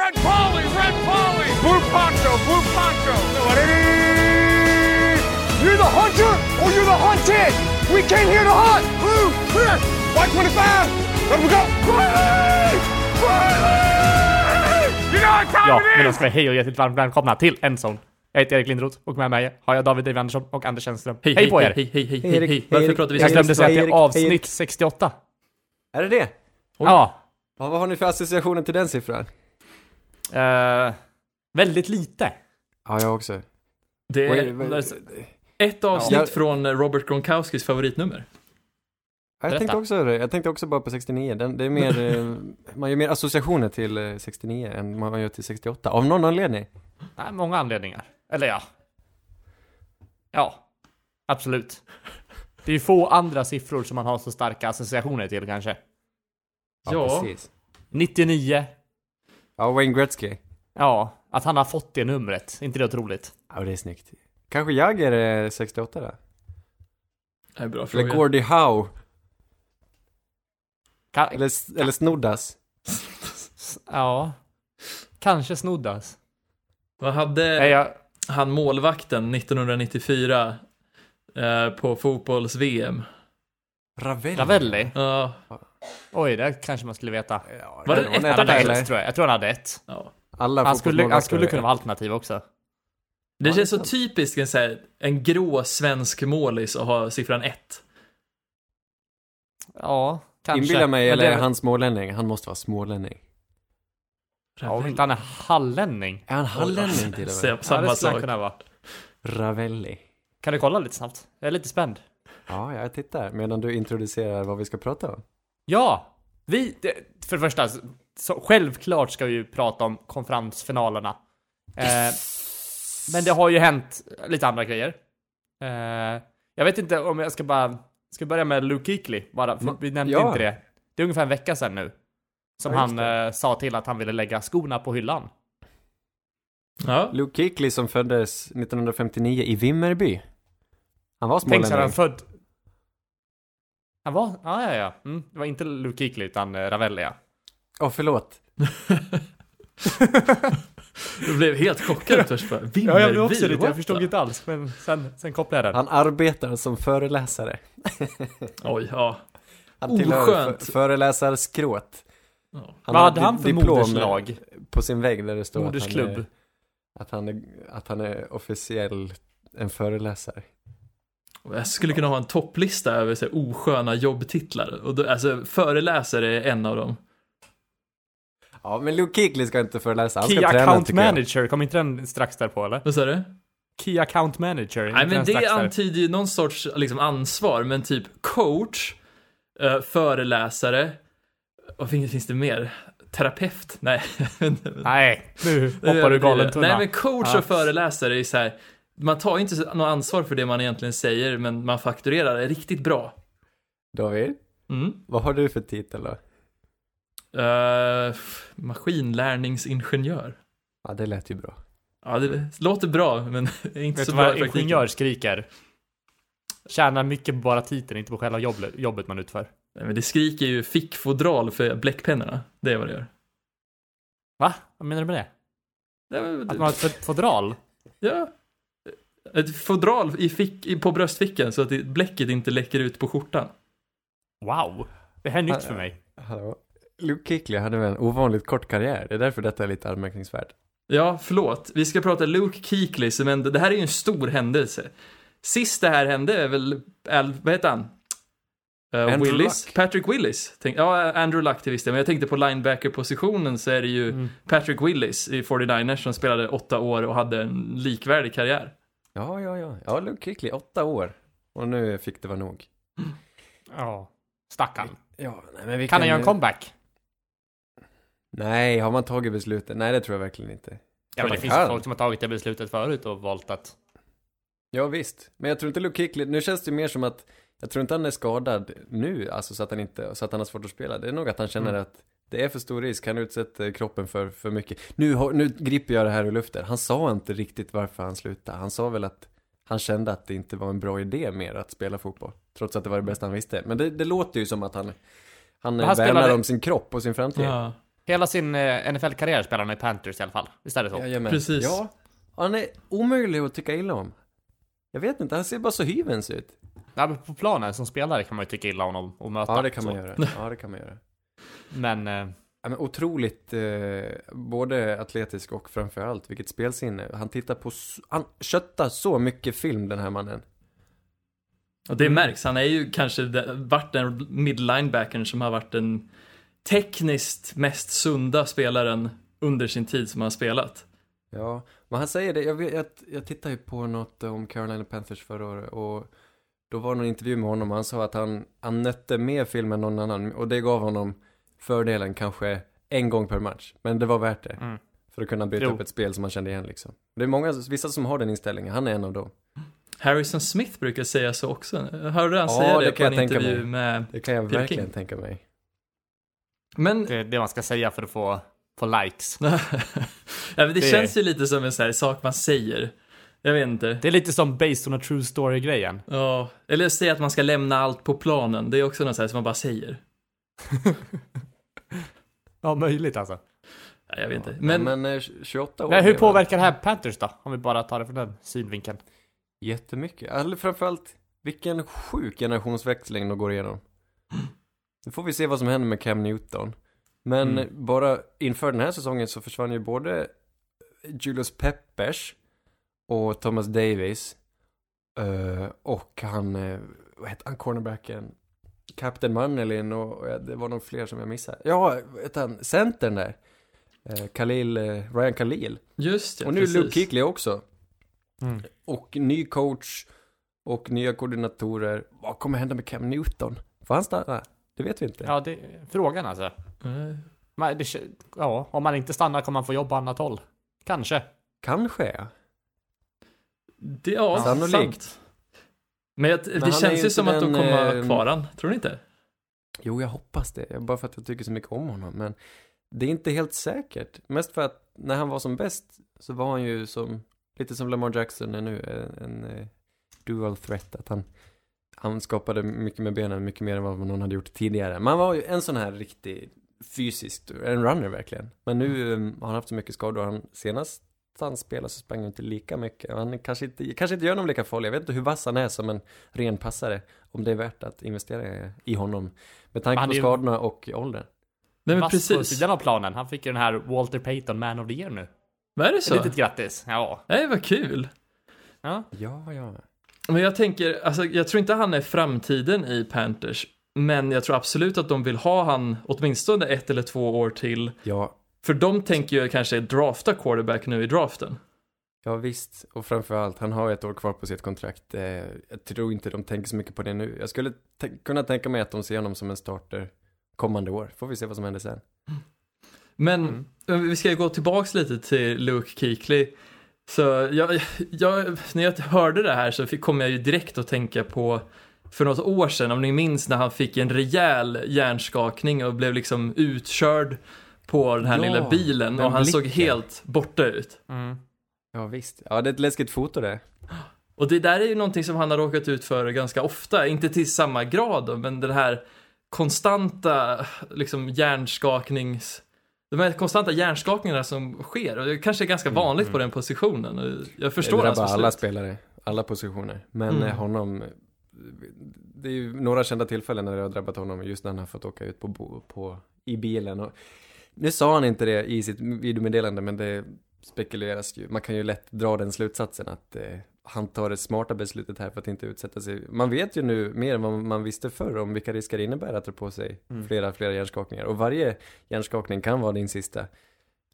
Red Polly, Red Polly! Blue Poncho, Blue Poncho! You're the hunter or you're the hunted! We came here to hunt! Blue, clear! White 25! Let we go! Riley! Riley! You know what time Ja, it men då ska vi hej och hjärtligt varmt välkomna till Endzone. Jag heter Erik Lindroth och med mig har jag David Dave Andersson och Anders Kännström. Hej, på er! Hej, hej, hej, Hej, hej, hej. Hej, Varför Erik. pratar vi Jag glömde säga att det är hej, avsnitt Erik. 68. Är det det? Ja. Ja, vad har ni för associationer till den siffran? Eh, väldigt lite. Ja, jag också. Det är vad- ett avsnitt Ja. från Robert Gronkowskis favoritnummer. Jag Berätta. tänkte också det. Jag tänkte också bara på 69. Den, det är mer, eh, man gör mer associationer till eh, 69 än man gör till 68. Av någon anledning. Nej, många anledningar. Eller ja. Ja, absolut. Det är ju få andra siffror som man har så starka associationer till kanske. Ja. precis. 99. Ja, Wayne Gretzky. Ja, att han har fått det numret. inte det otroligt? Ja, det är snyggt. Kanske Jagger är 68 då? Det är en bra Eller fråga. Gordie Howe? Ka- Eller, eller Snoddas? ja. Kanske snoddas. Vad hade Nej, jag, han målvakten 1994 eh, på fotbolls-VM? Ravelli? Ravelli? Ja, Oj, det kanske man skulle veta. Ja, Var det var ett Han nära, hade eller? ett, tror jag. Jag tror han hade ett. ja. Alla Han skulle, han skulle kunna vara alternativ också. Det Ja, känns det så typiskt en, så här, en grå svensk målis att ha siffran 1. Ja, kanske. Inbillar mig, Men eller det- är han smålänning? Han måste vara smålänning. Ja, om inte han är hallänning. Är han hallänning till och med? Sa- Ja, Samma det skulle han sak. kunna vara. Ravelli. Kan du kolla lite snabbt? Jag är lite spänd. Ja, jag tittar medan du introducerar vad vi ska prata om. Ja! Vi, för det första, så självklart ska vi ju prata om konferensfinalerna. Eh, men det har ju hänt lite andra grejer. Eh, jag vet inte om jag ska bara, ska börja med Luke Kuechly bara, för vi nämnde ja. inte det. Det är ungefär en vecka sedan nu. Som Ja, han eh, sa till att han ville lägga skorna på hyllan. Ja. Luke Kuechly som föddes 1959 i Vimmerby. Han var Tänk sig han smålänning. född... Han var, ja ja ja. Mm, det var inte Luke Kuechly utan eh, Ravelli ja. Åh, förlåt. Du blev helt chockad först bara. Ja, jag blev också lite, jag förstod inte alls, men sen, sen kopplade jag den. Han arbetar som föreläsare. Oj, ja. Han tillhör Oskönt. för, föreläsarskrået. ja. Han Vad hade han för moderslag? På sin vägg där det står Modersklubb? Att, han är, att, han är, att han är officiell en föreläsare. Jag skulle kunna ha en topplista över så här, osköna jobbtitlar. Och då, alltså, föreläsare är en av dem. Ja, men Luke Kuechly ska inte föreläsa. Han Key ska träna, Account tycker jag. Manager, kom inte den strax därpå eller? Vad sa du? Key Account Manager, Nej, inte men den strax det där? antyder ju någon sorts liksom, ansvar, men typ coach, eh, föreläsare, vad finns, finns det mer? Terapeut? Nej. Nej, nu hoppar du galen tunna. Nej, men coach Ja. och föreläsare är så här, man tar inte så- något ansvar för det man egentligen säger, men man fakturerar det riktigt bra. David, Mm. vad har du för titel då? Uh, maskinlärningsingenjör. Ja, det lät ju bra. Ja, det låter bra, men inte Vet så bra vad i praktiken. ingenjör skriker? Tjänar mycket på bara titeln, inte på själva jobb, jobbet man utför. Nej, men det skriker ju fickfodral för bläckpennorna. Det är vad det gör. Va? Vad menar du med det? Nej, men, Att man har ett fod- fodral? Ja. Ett fodral i fick, i, på bröstfickan så att bläcket inte läcker ut på skjortan. Wow! Det här är nytt för mig. Hallå? Luke Kuechly hade väl en ovanligt kort karriär. Det är därför detta är lite anmärkningsvärt. Ja, förlåt. Vi ska prata Luke Kuechly, men det här är ju en stor händelse. Sist det här hände är väl, Al, vad heter han? Uh, Willis? Luck. Patrick Willis? Tänk, ja, Andrew Luck till viss del, men jag tänkte på linebacker-positionen så är det ju Mm. Patrick Willis i 49ers som spelade åtta år och hade en likvärdig karriär. Ja, ja, ja. Ja, Luke Kuechly, åtta år. Och nu fick det vara nog. Ja. Stackarn. Ja, nej, men vi Kan han göra en comeback? Nej, har man tagit beslutet? Nej, det tror jag verkligen inte. Ja, men det finns ju kan. folk som har tagit det beslutet förut och valt att... Ja, visst. Men jag tror inte Luke Kuechly, nu känns det mer som att jag tror inte han är skadad nu, alltså så att han inte, så att han har svårt att spela. Det är nog att han känner Mm. att det är för stor risk, han utsätter kroppen för, för mycket. Nu, nu griper jag det här ur luften. Han sa inte riktigt varför han slutade. Han sa väl att han kände att det inte var en bra idé mer att spela fotboll. Trots att det var det bästa han visste. Men det, det låter ju som att han, han Men han värnar spelade- om sin kropp och sin framtid. Ja. Hela sin eh, NFL-karriär spelar han i Panthers i alla fall. Visst är det så? Jajamän. Precis. Ja. Han är omöjlig att tycka illa om. Jag vet inte, han ser bara så hyvens ut. Ja, men på planen som spelare kan man ju tycka illa om honom och möta. Ja, det kan man så. göra. Ja, det kan man göra. Men, eh, Ja, men otroligt, eh, både atletisk och framförallt vilket spelsinne. Han tittar på, han köttar så mycket film den här mannen. Och det märks, han är ju kanske varit den mid-linebacken som har varit den tekniskt mest sunda spelaren under sin tid som han har spelat. Ja, men han säger det, jag, vet, jag, jag tittade ju på något om Carolina Panthers förra året och då var det någon intervju med honom och han sa att han, han nötte mer film än någon annan och det gav honom fördelen kanske en gång per match. Men det var värt det. Mm. För att kunna bryta Jo. upp ett spel som man kände igen liksom. Det är många, vissa som har den inställningen, han är en av dem. Harrison Smith brukar säga så också. Hörde han Ja, säga det, det på kan en intervju mig. med... Det kan jag Peking. verkligen tänka mig. Men, det är det man ska säga för att få, få likes. ja, men det, Det- känns ju lite som en sån här sak man säger. Jag vet inte. Det är lite som based on a true story-grejen. Ja, eller säga att man ska lämna allt på planen. Det är också något så här som man bara säger. Ja, möjligt alltså. Ja, jag vet inte. Men, Men, men eh, 28 år. Nej, hur påverkar det här Panthers då? Om vi bara tar det från den synvinkeln. Jättemycket. Eller framförallt, vilken sjuk generationsväxling de går igenom. Nu får vi se vad som händer med Cam Newton. Men Mm. bara inför den här säsongen så försvann ju både Julius Peppers och Thomas Davis. eh, och han, uh, vad heter han, cornerbacken? Captain Manelin och, och det var nog fler som jag missade. Ja, han, centern där. Uh, Khalil, eh, Ryan Khalil. just det, och nu precis. Luke Kuechly också. Mm. Och ny coach och nya koordinatorer. Vad kommer hända med Cam Newton? Får han stanna? Det vet vi inte. Ja, det är frågan alltså. Eh, Men det, ja, om man inte stannar kommer man få jobba annat håll. Kanske. Kanske, ja. Det, ja, Sannolikt. sant. Men, jag, det känns ju som att de kommer eh, kvar han, tror ni inte? Jo, jag hoppas det. Bara för att jag tycker så mycket om honom. Men det är inte helt säkert. Mest för att när han var som bäst så var han ju som, lite som Lamar Jackson är nu, en, en eh, dual threat. Att han, han skapade mycket med benen, mycket mer än vad någon hade gjort tidigare. Men han var ju en sån här riktig fysiskt, en runner verkligen. Men nu eh, har han haft så mycket skador. Han, senast han spelade så sprang han inte lika mycket. Han kanske inte, kanske inte gör honom lika farlig. Jag vet inte hur vass han är som en ren passare. Om det är värt att investera i honom. Med tanke på ju- skadorna och åldern. Nej men Vass på precis. sidan av planen. Han fick ju den här Walter Payton Man of the Year nu. Vad är det Ett så? litet grattis. Ja. Nej, vad kul. ja. Ja, ja. Men jag tänker, alltså jag tror inte han är framtiden i Panthers. Men jag tror absolut att de vill ha han åtminstone ett eller två år till. Ja, För de tänker ju kanske drafta quarterback nu i draften. ja visst. Och framförallt, han har ett år kvar på sitt kontrakt. Eh, jag tror inte de tänker så mycket på det nu. Jag skulle kunna tänka mig att de ser honom som en starter kommande år. Får vi se vad som händer sen. Men Mm. eh, vi ska gå tillbaks lite till Luke Kuechly. Så jag, jag, när jag hörde det här så fick, kom jag ju direkt att tänka på för något år sedan, om ni minns när han fick en rejäl hjärnskakning och blev liksom utkörd på den här Ja, lilla bilen och han såg blicken. helt borta ut. Mm. Ja, visst. Ja, det är ett läskigt foto det. Och det där är ju någonting som han har råkat ut för ganska ofta, inte till samma grad då, men den här konstanta liksom hjärnskaknings... De här konstanta hjärnskakningarna som sker, och det kanske är ganska vanligt på den positionen. Jag förstår det hans drabbar alla beslut. spelare, alla positioner. Men Mm. eh, honom, det är ju några kända tillfällen när det har drabbat honom, just när han har fått åka ut på, på i bilen. Och, nu sa han inte det i sitt videomeddelande, men det spekuleras ju. Man kan ju lätt dra den slutsatsen att eh, han tar det smarta beslutet här för att inte utsätta sig. Man vet ju nu mer än vad man visste förr om vilka risker det innebär att dra på sig Mm. flera, flera hjärnskakningar. Och varje hjärnskakning kan vara din sista.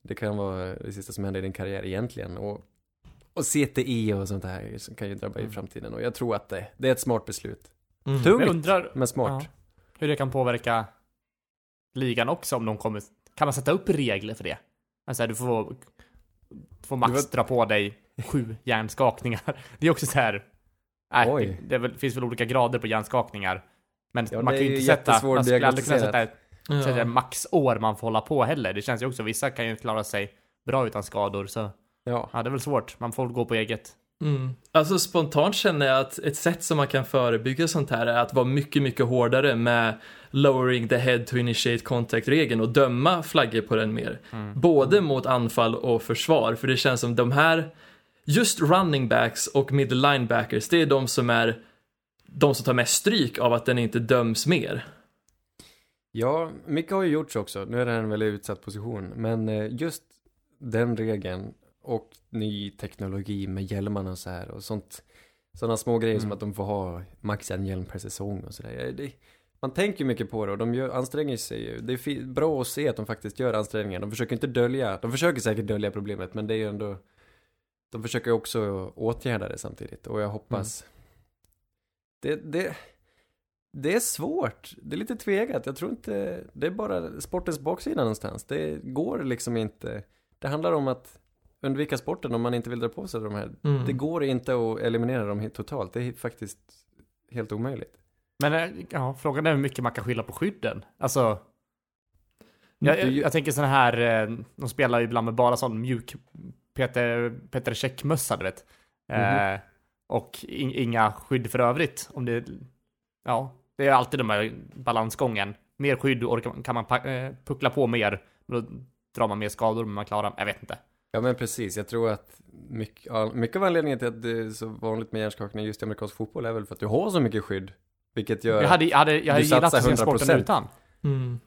Det kan vara det sista som händer i din karriär egentligen. Och, och CTE och sånt här som kan ju drabba i Mm. framtiden. Och jag tror att det, det är ett smart beslut. Mm. Tungt, undrar men smart. ja, hur det kan påverka ligan också om de kommer... Kan man sätta upp regler för det? Alltså du får, får max Du vet- dra på dig sju hjärnskakningar. Det är också så här... Nej, Oj. det, det finns väl olika grader på hjärnskakningar. Men Ja, man kan ju inte sätta... Man skulle aldrig kunna sätta ett sätta Ja. maxår man får hålla på heller. Det känns ju också, vissa kan ju klara sig bra utan skador, så Ja, ja, det är väl svårt. Man får gå på eget, Mm. Alltså spontant känner jag att ett sätt som man kan förebygga sånt här är att vara mycket, mycket hårdare med lowering the head to initiate contact-regeln och döma flaggor på den mer. Både mot anfall och försvar, för det känns som de här, just running backs och middle linebackers, det är de som är de som tar mest stryk av att den inte döms mer. Ja, mycket har ju gjorts också. Nu är det en väldigt utsatt position. Men eh, just den regeln och ny teknologi med hjälmarna och så här och sånt. Sådana små grejer som Mm. att de får ha max en hjälm per säsong och sådär. Man tänker mycket på det och de gör, anstränger sig ju. Det är bra att se att de faktiskt gör ansträngningar. De försöker inte dölja, de försöker säkert dölja problemet men det är ju ändå de försöker också åtgärda det samtidigt och jag hoppas det, det, det är svårt. Det är lite tvegat. Jag tror inte, det är bara sportens baksida någonstans. Det går liksom inte. Det handlar om att undvika sporten om man inte vill dra på sig de här. Mm. Det går inte att eliminera dem helt totalt. Det är faktiskt helt omöjligt. Men eh, ja, frågan är hur mycket man kan skylla på skydden. Alltså, jag, jag, jag tänker sådana här, eh, de spelar ju ibland med bara sån mjuk Peter, Peter Check-mössa, du vet. Eh, och in, inga skydd för övrigt. Om det, ja, det är alltid den här balansgången. Mer skydd orkar, kan man eh, puckla på mer, då drar man mer skador, men man klarar, jag vet inte. Ja men precis, jag tror att mycket, ja, mycket av anledningen till att det är så vanligt med hjärnskakning just i amerikansk fotboll är väl för att du har så mycket skydd. Vilket gör... Jag hade, jag hade, jag hade Du gillat att satsar se sporten 100%. utan. Mm.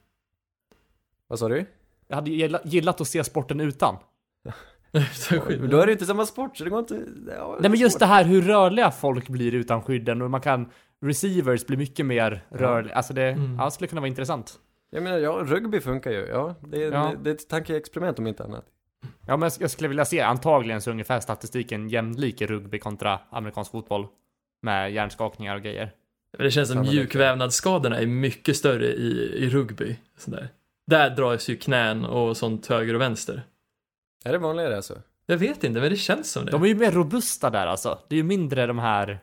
Vad sa du? Jag hade gilla- gillat att se sporten utan. Men då är det inte samma sport så det går inte... Ja, Nej men just svårt. det här hur rörliga folk blir utan skydden och man kan receivers blir mycket mer rörliga. Alltså det, Mm. ja, skulle kunna vara intressant. Jag menar, ja, rugby funkar ju. Ja, det är, Ja. Det, det är ett tankeexperiment om inte annat. Ja men jag skulle vilja se, antagligen så är ungefär statistiken jämlik i rugby kontra amerikansk fotboll. Med hjärnskakningar och grejer. Det känns som mjukvävnadsskadorna är mycket större i, i rugby. Sådär. Där dras ju knän och sånt höger och vänster. Är det vanligare alltså? Jag vet inte, men det känns som det. De är ju mer robusta där alltså. Det är ju mindre de här...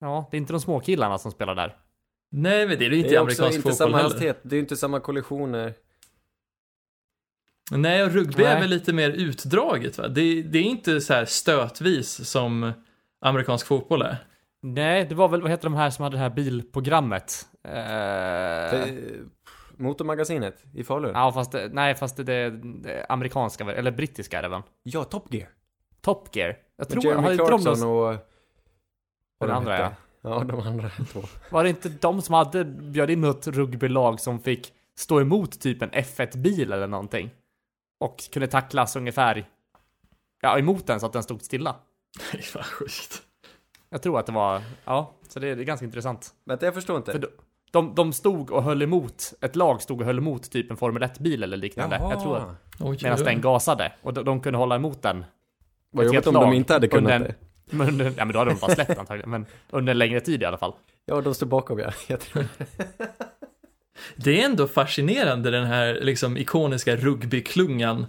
Ja, det är inte de små killarna som spelar där. Nej, men det är ju inte det är amerikansk inte fotboll samma heller. hastighet, det är ju inte samma kollisioner. Nej, och rugby är Nej. väl lite mer utdraget va? Det, det är inte så här stötvis som amerikansk fotboll är. Nej, det var väl, vad heter de här som hade det här bilprogrammet? Eh, Det, motormagasinet i Falun? Ja, Ja, fast det, nej, fast det, det, det amerikanska, eller brittiska är det väl? Top Gear. Top Gear. Jag tror, Jeremy hade inte de Clarkson någon- och... vad Den de andra, hette. Ja, de andra två. Var det inte de som hade bjöd in något rugbylag som fick stå emot typ en F1-bil eller någonting? Och kunde tacklas ungefär, ja, emot den så att den stod stilla. Nej, vad sjukt. Jag tror att det var, ja, så det, det är ganska intressant. Vänta, jag förstår inte. För De, de stod och höll emot, ett lag stod och höll emot typ en Formel 1-bil eller liknande. Jag tror att, Oj, medan den gasade. Och de, de kunde hålla emot den. Vad jobbigt om de inte hade kunnat under- det. Men under, ja men då hade de bara släppt antagligen. Men under en längre tid i alla fall. Ja, de står bakom ja. Jag tror. Det är ändå fascinerande den här liksom ikoniska rugbyklungan.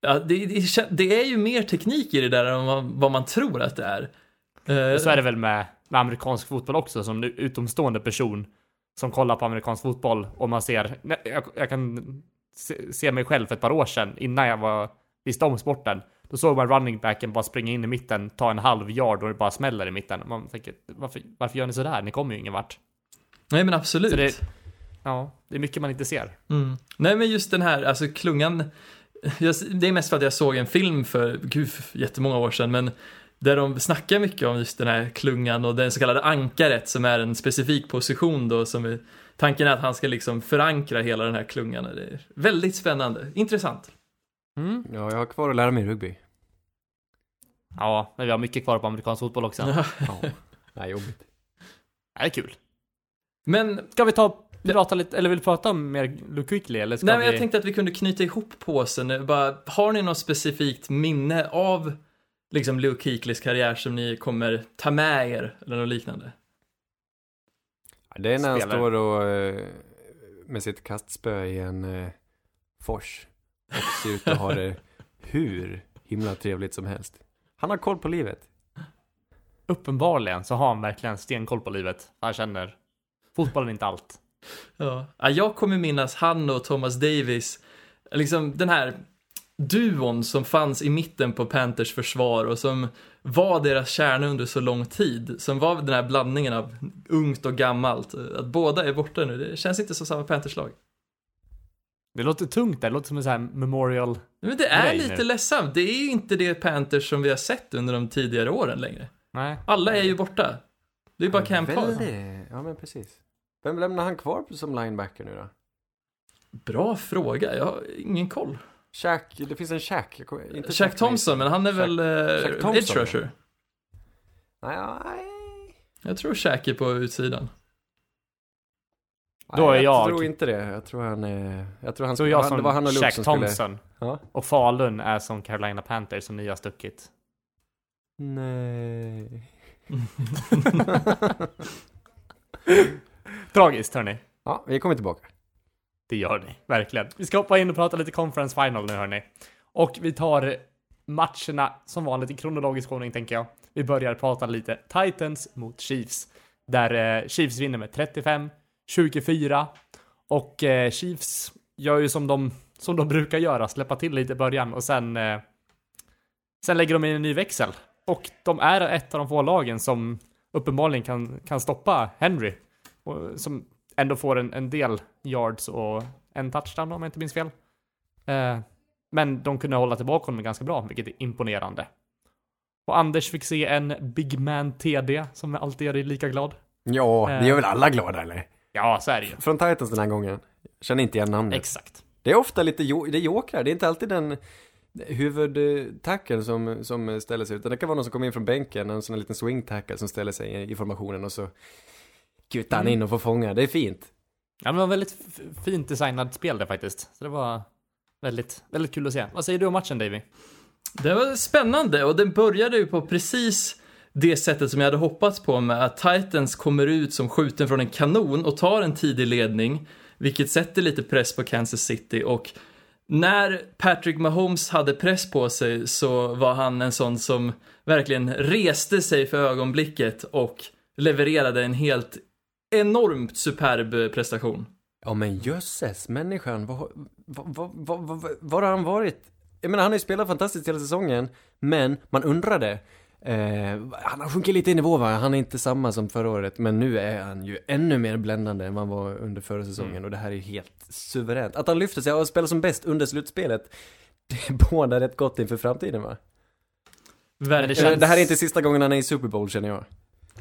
Ja, det, det, det är ju mer teknik i det där än vad, vad man tror att det är. Eh, Och så är det väl med, med amerikansk fotboll också, som utomstående person som kollar på amerikansk fotboll och man ser, jag, jag kan se, se mig själv för ett par år sedan, innan jag var, visste om sporten. Då såg man running backen bara springa in i mitten, ta en halv yard och det bara smäller i mitten. Man tänker, varför, varför gör ni sådär? Ni kommer ju ingen vart. Nej, men absolut. Det, ja, det är mycket man inte ser. Mm. Nej, men just den här, alltså klungan. Jag, det är mest för att jag såg en film för, gud, för jättemånga år sedan, men där de snackar mycket om just den här klungan och den så kallade ankaret som är en specifik position då som är, tanken är att han ska liksom förankra hela den här klungan. Det är väldigt spännande, intressant. Mm. Ja, jag har kvar att lära mig rugby. Ja, men vi har mycket kvar på amerikansk fotboll också. Ja. Ja. Nej, jobbigt. Det är kul. Men, Ska vi ta prata lite, eller vill prata om mer Luke Quickly eller ska nej, men vi... jag tänkte att vi kunde knyta ihop påsen. Bara, har ni något specifikt minne av liksom Luke Kuechly's karriär som ni kommer ta med er eller något liknande? Det är när han står och eh, med sitt kastspö i en eh, fors och ser ut att ha det hur himla trevligt som helst. Han har koll på livet. Uppenbarligen så har han verkligen stenkoll på livet. Han känner fotbollen är inte allt. Ja. Ja, jag kommer minnas han och Thomas Davis, liksom den här duon som fanns i mitten på Panthers försvar och som var deras kärna under så lång tid. Som var den här blandningen av ungt och gammalt. Att båda är borta nu, det känns inte som samma Panthers-lag. Det låter tungt där, det låter som en sån här memorial. Men det är lite nu. ledsamt. Det är ju inte det Panthers som vi har sett under de tidigare åren längre. Nej. Alla är ju borta. Det är bara Cam kvar. Väldigt, ja men precis. Vem lämnar han kvar som linebacker nu då? Bra fråga, jag har ingen koll. Shaq, det finns en Shaq. Inte Shaq Thompson, men han är Shaq- väl Shaq uh, Thompson, edge rusher? Nej, nej. Jag tror Shaq är på utsidan. Då är jag. jag- tror inte det. Jag tror han är... Jag tror han, Så jag han, som det var han och Luke Shaq som skulle... Thompson. Ja. Och Falun är som Carolina Panthers som ni har stuckit. Nej. Tragiskt hörni. Ja, vi kommer tillbaka. Det gör ni, verkligen. Vi ska hoppa in och prata lite conference final nu hörni. Och vi tar matcherna som vanligt i kronologisk ordning tänker jag. Vi börjar prata lite Titans mot Chiefs. Där eh, Chiefs vinner med 35-24. Och eh, Chiefs gör ju som de, som de brukar göra, släppa till lite i början och sen eh, Sen lägger de in en ny växel. Och de är ett av de få lagen som uppenbarligen kan, kan stoppa Henry. Och, som ändå får en, en del yards och en touchdown om jag inte minns fel. Eh, men de kunde hålla tillbaka honom ganska bra, vilket är imponerande. Och Anders fick se en Big Man TD, som alltid gör dig lika glad. Ja, det Eh. gör väl alla glada eller? Ja, så är det ju. Från Titans den här gången. Känner inte igen namnet. Exakt. Det är ofta lite jo- det är jokrar, det är inte alltid den huvudtacken som, som ställer sig utan det kan vara någon som kommer in från bänken, en sån här liten swing tackle som ställer sig i formationen och så kutar han Mm. in och får fånga, det är fint. Ja, det var väldigt fint designat spel det faktiskt. Så det var väldigt, väldigt kul att se. Vad säger du om matchen Davy? Det var spännande och den började ju på precis det sättet som jag hade hoppats på med att Titans kommer ut som skjuten från en kanon och tar en tidig ledning, vilket sätter lite press på Kansas City och när Patrick Mahomes hade press på sig så var han en sån som verkligen reste sig för ögonblicket och levererade en helt enormt superb prestation. Ja men jösses, människan, vad, vad, vad, vad, har han varit? Jag menar han har ju spelat fantastiskt hela säsongen, men man undrade Eh, han har sjunkit lite i nivå va? Han är inte samma som förra året, men nu är han ju ännu mer bländande än vad han var under förra säsongen Mm. och det här är helt suveränt. Att han lyfter sig och spelar som bäst under slutspelet, det bådar rätt gott inför framtiden va? Verkligen. det känns- Det här är inte sista gången han är i Super Bowl känner jag.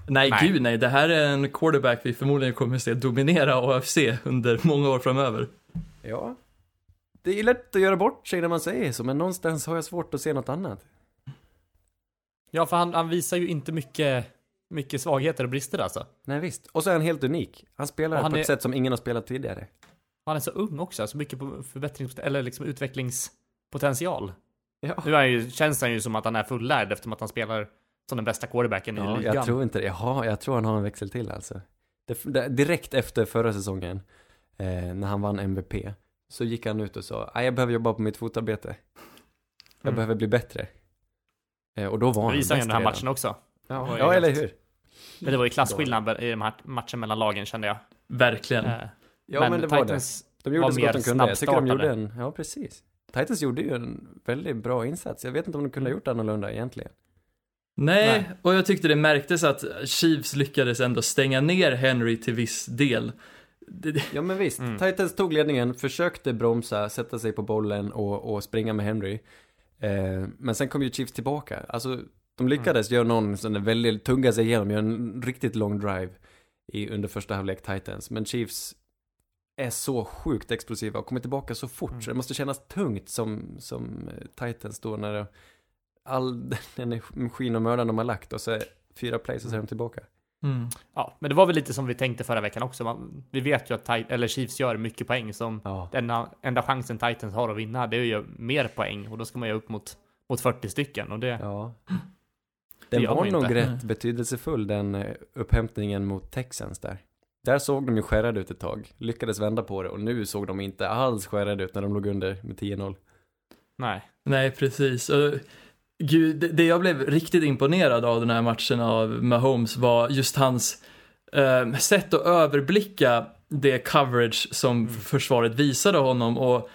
Nej, Nej. gud nej. Det här är en quarterback vi förmodligen kommer att se dominera AFC under många år framöver. Ja. Det är lätt att göra bort sig när man säger så, men någonstans har jag svårt att se något annat. Ja, för han, han visar ju inte mycket, mycket svagheter och brister alltså. Nej visst. Och så är han helt unik. Han spelar han på ett är- sätt som ingen har spelat tidigare. Han är så ung också, så mycket på förbättrings... eller liksom utvecklingspotential. Ja. Nu är han ju, känns han ju som att han är fullärd eftersom att han spelar som den bästa quarterbacken i Ja, ligan. jag tror inte det. Jaha, jag tror han har en växel till alltså. Det, det, direkt efter förra säsongen, eh, när han vann MVP, så gick han ut och sa, "Nej, jag behöver jobba på mitt fotarbete. Jag Mm. behöver bli bättre. Eh, och då var Det han ju bäst den här redan. matchen också. Ja, ja eller hur? Men det var ju klasskillnad i den här matchen mellan lagen kände jag. Verkligen. Eh, Ja, men, det var det. Titans De gjorde var så mer gott de kunde. Jag tycker de gjorde en, ja precis. Titans gjorde ju en väldigt bra insats. Jag vet inte om de kunde ha gjort annorlunda egentligen. Nej, Nej. och jag tyckte det märktes att Chiefs lyckades ändå stänga ner Henry till viss del. Ja men visst, Mm. Titans tog ledningen, försökte bromsa, sätta sig på bollen och, och springa med Henry. Eh, men sen kom ju Chiefs tillbaka. Alltså, de lyckades göra någon sån där väldigt, tugga sig igenom, göra en riktigt lång drive i, under första halvlek Titans. Men Chiefs är så sjukt explosiva och kommer tillbaka så fort. Mm. Så det måste kännas tungt som, som eh, Titans då när det, all den energin och mödan de har lagt och så fyra plays och så är de tillbaka. mm. Ja, men det var väl lite som vi tänkte förra veckan också. Man, vi vet ju att Tit- eller Chiefs gör mycket poäng som Ja. den enda, enda chansen Titans har att vinna. Det är ju mer poäng och då ska man ju upp mot, mot 40 stycken och det, Ja. Det Den gör var nog inte. rätt betydelsefull den eh, upphämtningen mot Texans där. Där såg de ju skärrade ut ett tag, lyckades vända på det och nu såg de inte alls skärrade ut när de låg under med 10-0. nej. Nej, precis. Gud, det, jag blev riktigt imponerad av den här matchen av Mahomes var just hans eh, sätt att överblicka det coverage som försvaret visade honom och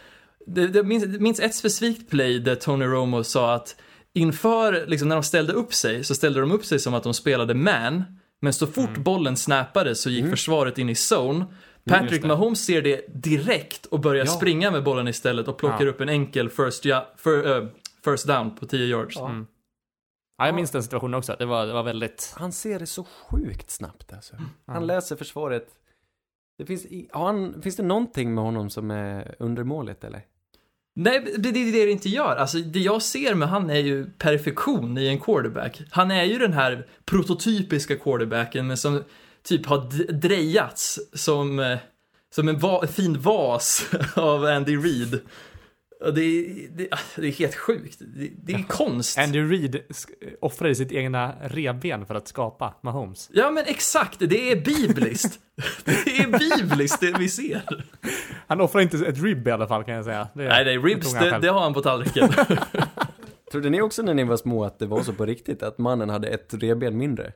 det, det minns, minns ett specifikt play där Tony Romo sa att inför, liksom när de ställde upp sig, så ställde de upp sig som att de spelade man, men så fort bollen snappade så gick försvaret in i zone. just Patrick. Mahomes ser det direkt och börjar Ja. springa med bollen istället och plockar Ja. upp en enkel first, ja, för, eh, first down på 10 yards. Ja, jag minns den situationen också. Det var, det var väldigt... Han ser det så sjukt snabbt alltså. Han Ja. läser försvaret. Det finns, har han, finns det någonting med honom som är undermåligt eller? Nej, det det är det det inte gör. Alltså, det jag ser med han är ju perfektion i en quarterback. Han är ju den här prototypiska quarterbacken, men som typ har drejats som, eh, som en va- fin vas av Andy Reid. Det är, det, ah, det är helt sjukt. Det, det är konst. Andy Reid offrade sitt egna revben för att skapa Mahomes. Ja, men exakt. Det är bibliskt. Det är bibliskt det vi ser. Han offrade inte ett rib i alla fall kan jag säga. Det, Nej, nej, ribs, det, det har han på tallriken. Trodde ni också när ni var små att det var så på riktigt? Att mannen hade ett revben mindre?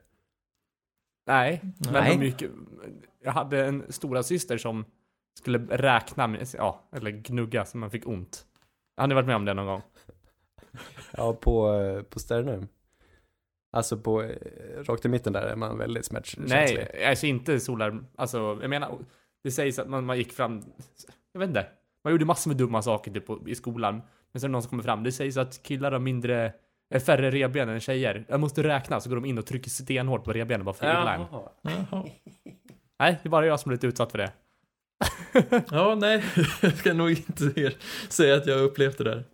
Nej, men Nej. de gick, jag hade en stora syster som skulle räkna, med, ja, eller gnugga så man fick ont. Har ni varit med om det någon gång? Ja, på, eh, på sternum. Alltså på, eh, rakt i mitten där är man väldigt smärtkänslig. Nej, alltså inte solar, alltså jag menar, det sägs att man, man gick fram, jag vet inte, man gjorde massor med dumma saker typ på, i skolan. Men sen är det någon som kommer fram, det sägs att killar har mindre, eh, färre revben än tjejer. Jag måste räkna, så går de in och trycker stenhårt på revbenen bara för att. Nej, det är bara jag som blivit utsatt för det. Ja, nej, jag ska nog inte säga att jag upplevt det där.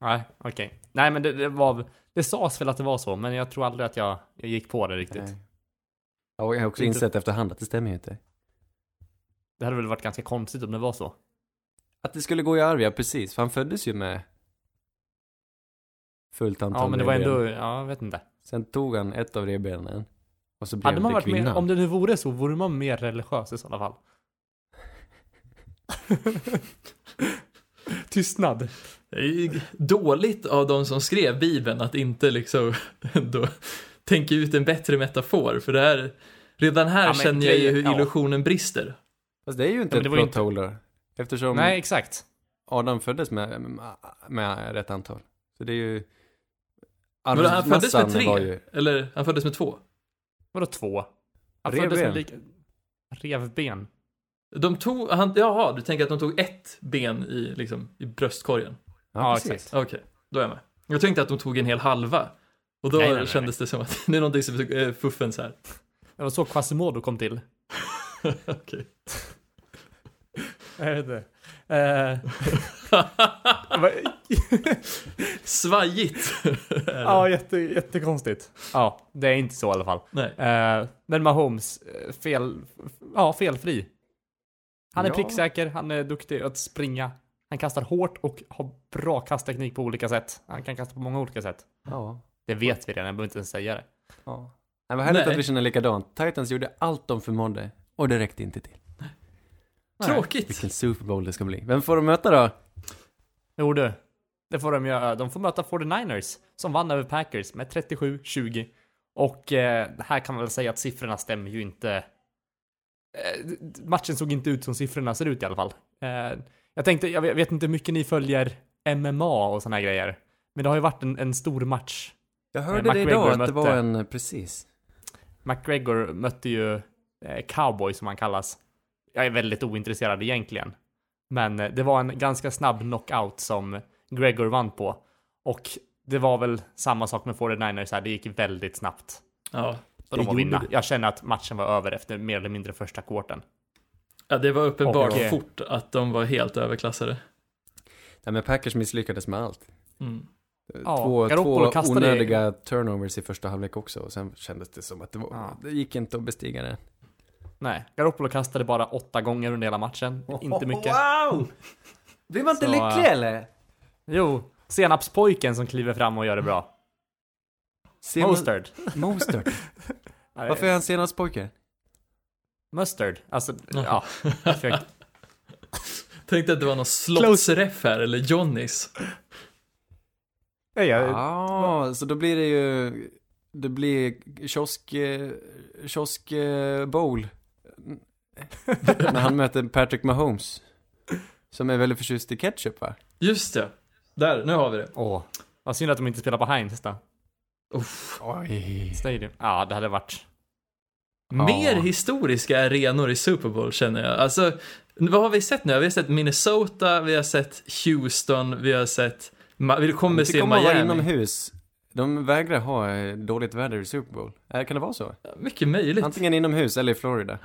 Nej, okej. Nej men det, det var, det sades väl att det var så, men jag tror aldrig att jag, jag gick på det riktigt. Nej. Ja, jag har också Inte- insett efterhand att det stämmer ju inte. Det hade väl varit ganska konstigt om det var så. Att det skulle gå i arv, ja precis. För han föddes ju med fullt antal Ja, men det var ändå, ja, jag vet inte. Sen tog han ett av revbenen. Och så blev Hade man det varit kvinnan. mer, om det nu vore så, vore man mer religiös i sådana fall. Tystnad. Det är ju dåligt av de som skrev Bibeln att inte liksom då tänka ut en bättre metafor. För det här, redan här Ja, känner jag ju hur ja. illusionen brister. Fast det är ju inte Ja, ett plot hole då. Eftersom Nej, exakt. Adam föddes med, med rätt antal. Så det är ju... Men han föddes med tre, ju... eller han föddes med två. Vadå två? Han Revben. föddes med lika... Revben. De tog, han, jaha, du tänker att de tog ett ben i, liksom, i bröstkorgen? Ja, precis. exakt. Okej, då är jag med. Jag tänkte att de tog en hel halva. Och då Nej, nej, nej, kändes det som att det är någonting som är äh, fuffens här. Det var så Quasimodo kom till. Okej. Jag vet inte. Eh, vad- Svajigt. ja, jätte, jättekonstigt. Ja, det är inte så i alla fall. Nej. Eh, men Mahomes, eh, fel, ja, felfri. Han är Ja. pricksäker, han är duktig att springa. Han kastar hårt och har bra kastteknik på olika sätt. Han kan kasta på många olika sätt. Ja. Det vet vi redan, jag behöver inte ens säga det. ja. Nej, vad härligt Nej. att vi känner likadant. Titans gjorde allt de förmådde. Och det räckte inte till. Tråkigt. Vilken Super Bowl det ska bli. Vem får de möta då? Jo du, det får de göra. De får möta 49ers som vann över Packers med 37-20. Och eh, här kan man väl säga att siffrorna stämmer ju inte. Eh, matchen såg inte ut som siffrorna ser ut i alla fall. Eh, jag tänkte, jag vet, inte hur mycket ni följer MMA och såna här grejer. Men det har ju varit en, en stor match. Jag hörde det McGregor idag att det var mötte- en, precis. McGregor mötte ju eh, cowboy som han kallas. Jag är väldigt ointresserad egentligen. Men eh, det var en ganska snabb knockout som Gregor vann på. Och det var väl samma sak med 49ers här, det gick väldigt snabbt Ja, för dem Det att vinna. det. Jag känner att matchen var över efter mer eller mindre första kvarten. ja det var uppenbart Och, eh, fort att de var helt överklassade. Nej men Packers misslyckades med allt. Mm. Ja, två Garoppolo två kastade- onödiga turnovers i första halvlek också. Och sen kändes det som att det var, Ja. det gick inte att bestiga det. Nej, Garoppolo kastade bara åtta gånger under hela matchen. Inte mycket. Wow! Blir man inte Så, lycklig äh, eller? Jo, senapspojken som kliver fram och gör det bra. Man- Mostard. Mostard. Varför är han senast pojke? Mustard. Alltså, ja. jag försökte- Tänkte att det var någon slottsref här, eller Johnnys. Nej, jag, Ja, så då blir det ju, det blir kiosk, eh, kiosk eh, bowl. När han möter Patrick Mahomes. Som är väldigt förtjust i ketchup va? Just det. Där, nu har vi det. Åh. Vad synd att de inte spelar på Heinz då. Uff. Oj. Stadium. Ja, det hade varit... Ja. Mer historiska arenor i Super Bowl känner jag. Alltså, vad har vi sett nu? Vi har sett Minnesota, vi har sett Houston, vi har sett... Vi kommer Det se kommer att vara Miami. inomhus. De vägrar ha eh, dåligt väder i Super Bowl. Äh, kan det vara så? Mycket möjligt. Antingen inomhus eller i Florida.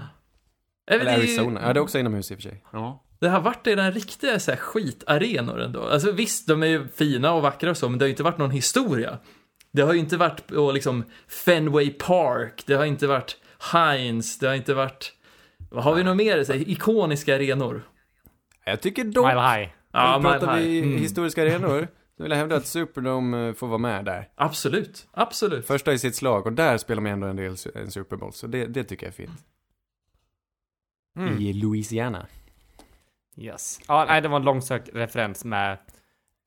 Även Eller det, Arizona. Ja, det är också inomhus i och för sig. Ja. det har varit i den riktiga så här, skitarenor ändå. Alltså visst, de är ju fina och vackra och så, men det har ju inte varit någon historia. Det har ju inte varit på liksom Fenway Park, det har inte varit Heinz, det har inte varit... Vad har vi nog mer? Så här, ikoniska arenor. Jag tycker dock, Mile High. Ja, vi pratar Mile High. vi Mm. historiska arenor, så vill jag hävda att Superdome eh, får vara med där. Absolut, absolut. Första i sitt slag, och där spelar man ändå en del en Super Bowl, så det, det tycker jag är fint. Mm. I Louisiana. Yes. Ja, nej, det var en långsökt referens med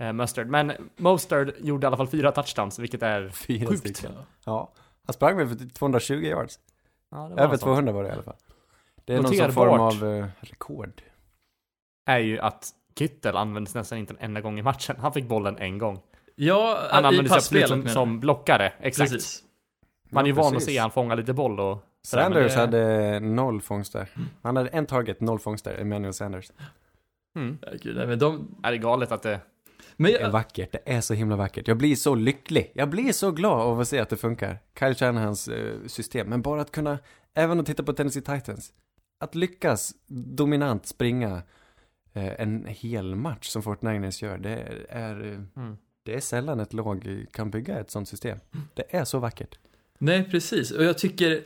eh, Mustard. Men Mostard gjorde i alla fall fyra touchdowns, vilket är Fyra Sjukt. stycken. Ja. Han sprang väl för 220 yards. Ja, Över något sånt. 200 var det i alla fall. Det är någon Noterbart. form av eh, rekord. Är ju att Kittel användes nästan inte en enda gång i matchen. Han fick bollen en gång. Ja, Han användes absolut som, som blockare. Exakt. Precis. Man är ju Ja, van att se han fånga lite boll och... Sanders det- hade noll fångster. Han hade en target, noll fångster, Emmanuel Sanders. Mm. Ja, gud, nej, men de... Är det galet att det... Men Det är jag, vackert, det är så himla vackert. Jag blir så lycklig. Jag blir så glad av att se att det funkar. Kyle Shanahans eh, system. Men bara att kunna, även att titta på Tennessee Titans. Att lyckas dominant springa eh, en hel match som Fortniners gör. Det är, Mm. det är sällan ett lag kan bygga ett sånt system. Det är så vackert. nej, precis. Och jag tycker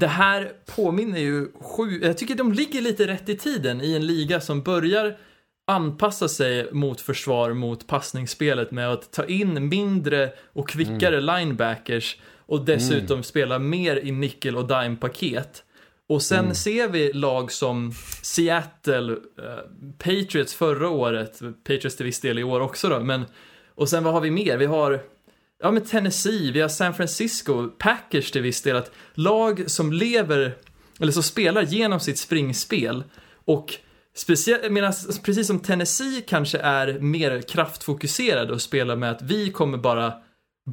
det här påminner ju sju... Jag tycker de ligger lite rätt i tiden i en liga som börjar anpassa sig mot försvar, mot passningsspelet med att ta in mindre och kvickare linebackers och dessutom spela mer i nickel och dime-paket. Och sen Mm. ser vi lag som Seattle, eh, Patriots förra året, Patriots till viss del i år också då, men och sen vad har vi mer? Vi har ja, men Tennessee, vi har San Francisco, Packers till viss del, att lag som lever, eller som spelar genom sitt springspel och speciellt, precis som Tennessee kanske är mer kraftfokuserade och spelar med att vi kommer bara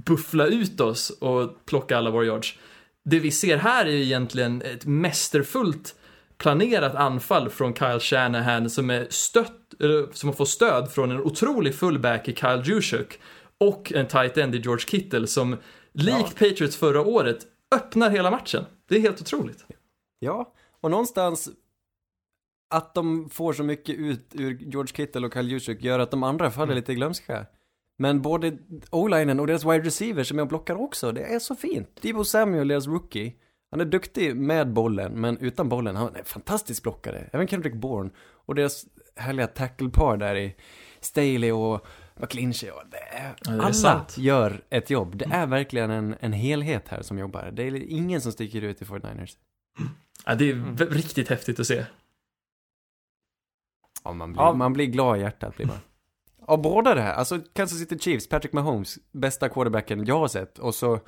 buffla ut oss och plocka alla våra yards. Det vi ser här är ju egentligen ett mästerfullt planerat anfall från Kyle Shanahan som är stött, som har fått stöd från en otrolig fullback i Kyle Juszczyk och en tight end i George Kittle som likt Patriots förra året öppnar hela matchen. Det är helt otroligt. Ja, och någonstans att de får så mycket ut ur George Kittle och Kyle Juszczyk gör att de andra faller lite i glömska. Men både o-linen och deras wide receivers som jag blockar också, det är så fint. Debo Samuel, deras rookie, han är duktig med bollen, men utan bollen, han är fantastisk blockare. Även Kendrick Bourne. Och deras härliga tackle-par där i Staley och McClinchy. Och det är, Ja, det är alla sant. gör ett jobb. Det är verkligen en, en helhet här som jobbar. Det är ingen som sticker ut i 49ers. Ja, det är v- riktigt häftigt att se. Ja, man blir, Ja. man blir glad i hjärtat blir man. Av båda det här, alltså Kansas City Chiefs, Patrick Mahomes, bästa quarterbacken jag har sett, och så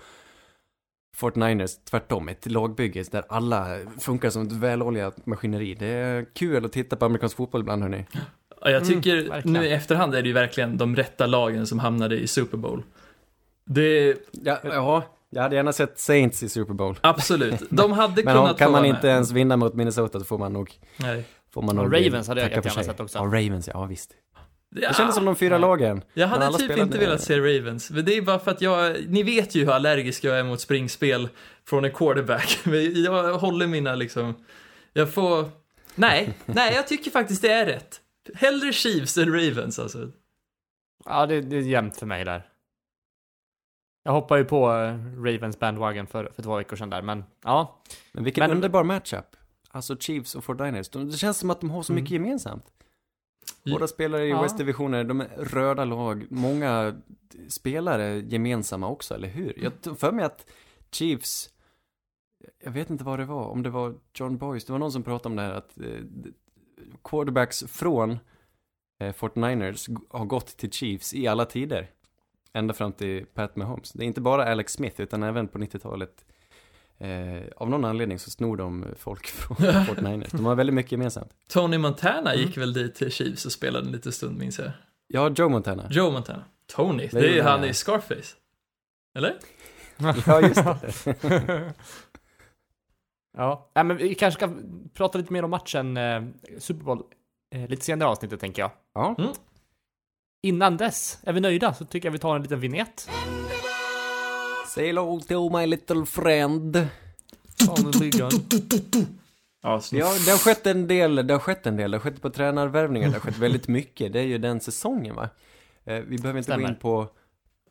49ers, tvärtom, ett lagbygge där alla funkar som ett väloljat maskineri. Det är kul att titta på amerikansk fotboll ibland hörni. Ja, jag Mm, tycker verkligen. nu i efterhand är det ju verkligen de rätta lagen som hamnade i Super Bowl. Det, Ja, ja, jag hade gärna sett Saints i Super Bowl. absolut. De hade Men kunnat om, kan man inte med. ens vinna mot Minnesota så får man nog, Nej. Får man Och Ravens hade jag tacka för jättegärna sett också. Ja, Ravens, ja visst. Ja, Det kändes som de fyra lagen. Jag hade typ inte velat se Ravens. Men det är bara för att jag, ni vet ju hur allergisk jag är mot springspel från en quarterback. Jag håller mina liksom, jag får, nej, nej jag tycker faktiskt det är rätt. Hellre Chiefs än Ravens alltså. Ja, det, det är jämnt för mig där. Jag hoppade ju på eh, Ravens bandwagon för, för två veckor sedan där, men ja. Men vilken Men- underbar matchup. Alltså Chiefs och 49ers. De, det känns som att de har så mycket gemensamt. Båda spelar i Ja. West-divisioner, de är röda lag, många spelare gemensamma också, eller hur? Jag tog för mig att Chiefs, jag vet inte vad det var, om det var John Boyce, det var någon som pratade om det här att eh, quarterbacks från eh, 49ers g- har gått till Chiefs i alla tider. Ända fram till Pat Mahomes. Det är inte bara Alex Smith, utan även på 90-talet Eh, av någon anledning så snor de folk från 49ers. De har väldigt mycket gemensamt. Tony Montana Mm. gick väl dit till Chiefs och spelade en liten stund minns jag. Ja, Joe Montana. Joe Montana. Tony, Det det är ju han i Scarface. Eller? Ja, just det. ja, Nej, men vi kanske ska prata lite mer om matchen eh, Super Bowl eh, lite senare i avsnittet tänker jag. Ja. Innan dess, är vi nöjda så tycker jag vi tar en liten vignett. Say hello to my little friend. Ja, det har skett en del, det har skett en del, det har skett på tränarvärvningar, det har skett väldigt mycket. Det är ju den säsongen va? Eh, vi behöver inte gå Stämmer. in på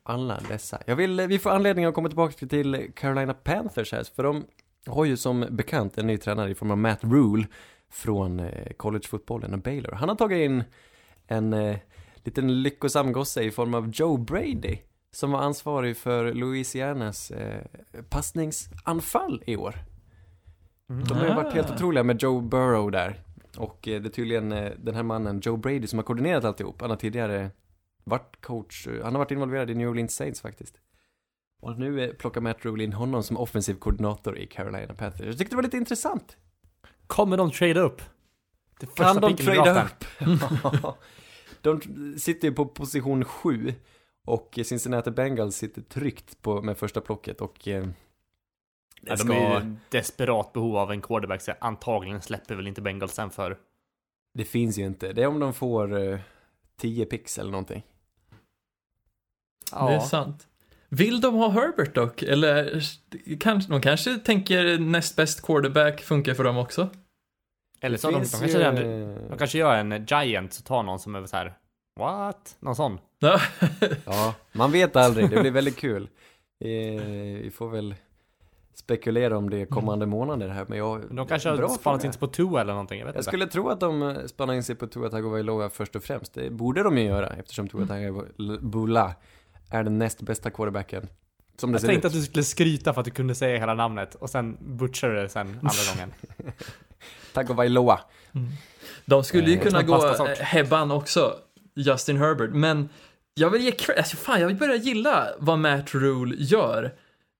alla dessa. Jag vill, eh, vi får anledning att komma tillbaka till Carolina Panthers här, för de har ju som bekant en ny tränare i form av Matt Rule från eh, collegefotbollen och Baylor. Han har tagit in en eh, liten lyckosam gosse i form av Joe Brady som var ansvarig för Louisianas eh, passningsanfall i år. De har ju varit helt Ah. otroliga med Joe Burrow där. Och eh, det är tydligen eh, den här mannen, Joe Brady, som har koordinerat alltihop. Han har tidigare varit coach, eh, han har varit involverad i New Orleans Saints faktiskt. Och nu plockar Matt Rule in honom som offensiv koordinator i Carolina Panthers. Jag tyckte det var lite intressant. Kommer de trada upp? Det Kan de draften. upp? de sitter ju på position 7 och Cincinnati Bengals sitter tryggt på, med första plocket och eh, det Ja, de ska- är ju desperat behov av en quarterback så antagligen släpper väl inte Bengals sen för. Det finns ju inte. Det är om de får eh, 10 pix eller någonting. Ja, Det är sant. Vill de ha Herbert dock? Eller kanske, de kanske tänker näst bäst quarterback funkar för dem också? eller så de, de, kanske, ju, redan- eh, de kanske gör en Giant och tar någon som är så här. What? Någon sån. Ja. Ja, man vet aldrig. Det blir väldigt kul. Eh, vi får väl spekulera om det kommande månader här, men jag... De kanske har fråga. in sig på Tua eller någonting. Jag vet Jag inte. skulle tro att de eh, spanar in sig på Tua Tagovailoa först och främst. Det borde de ju göra, eftersom Tua Tagovailoa är den näst bästa quarterbacken. Som det Jag ser tänkte ut. att du skulle skryta för att du kunde säga hela namnet och sen butchade det sen andra gången. Tagovailoa. De skulle ju Eh, kunna gå Hebban också, Justin Herbert, men jag vill ge cred, alltså fan jag vill börja gilla vad Matt Rule gör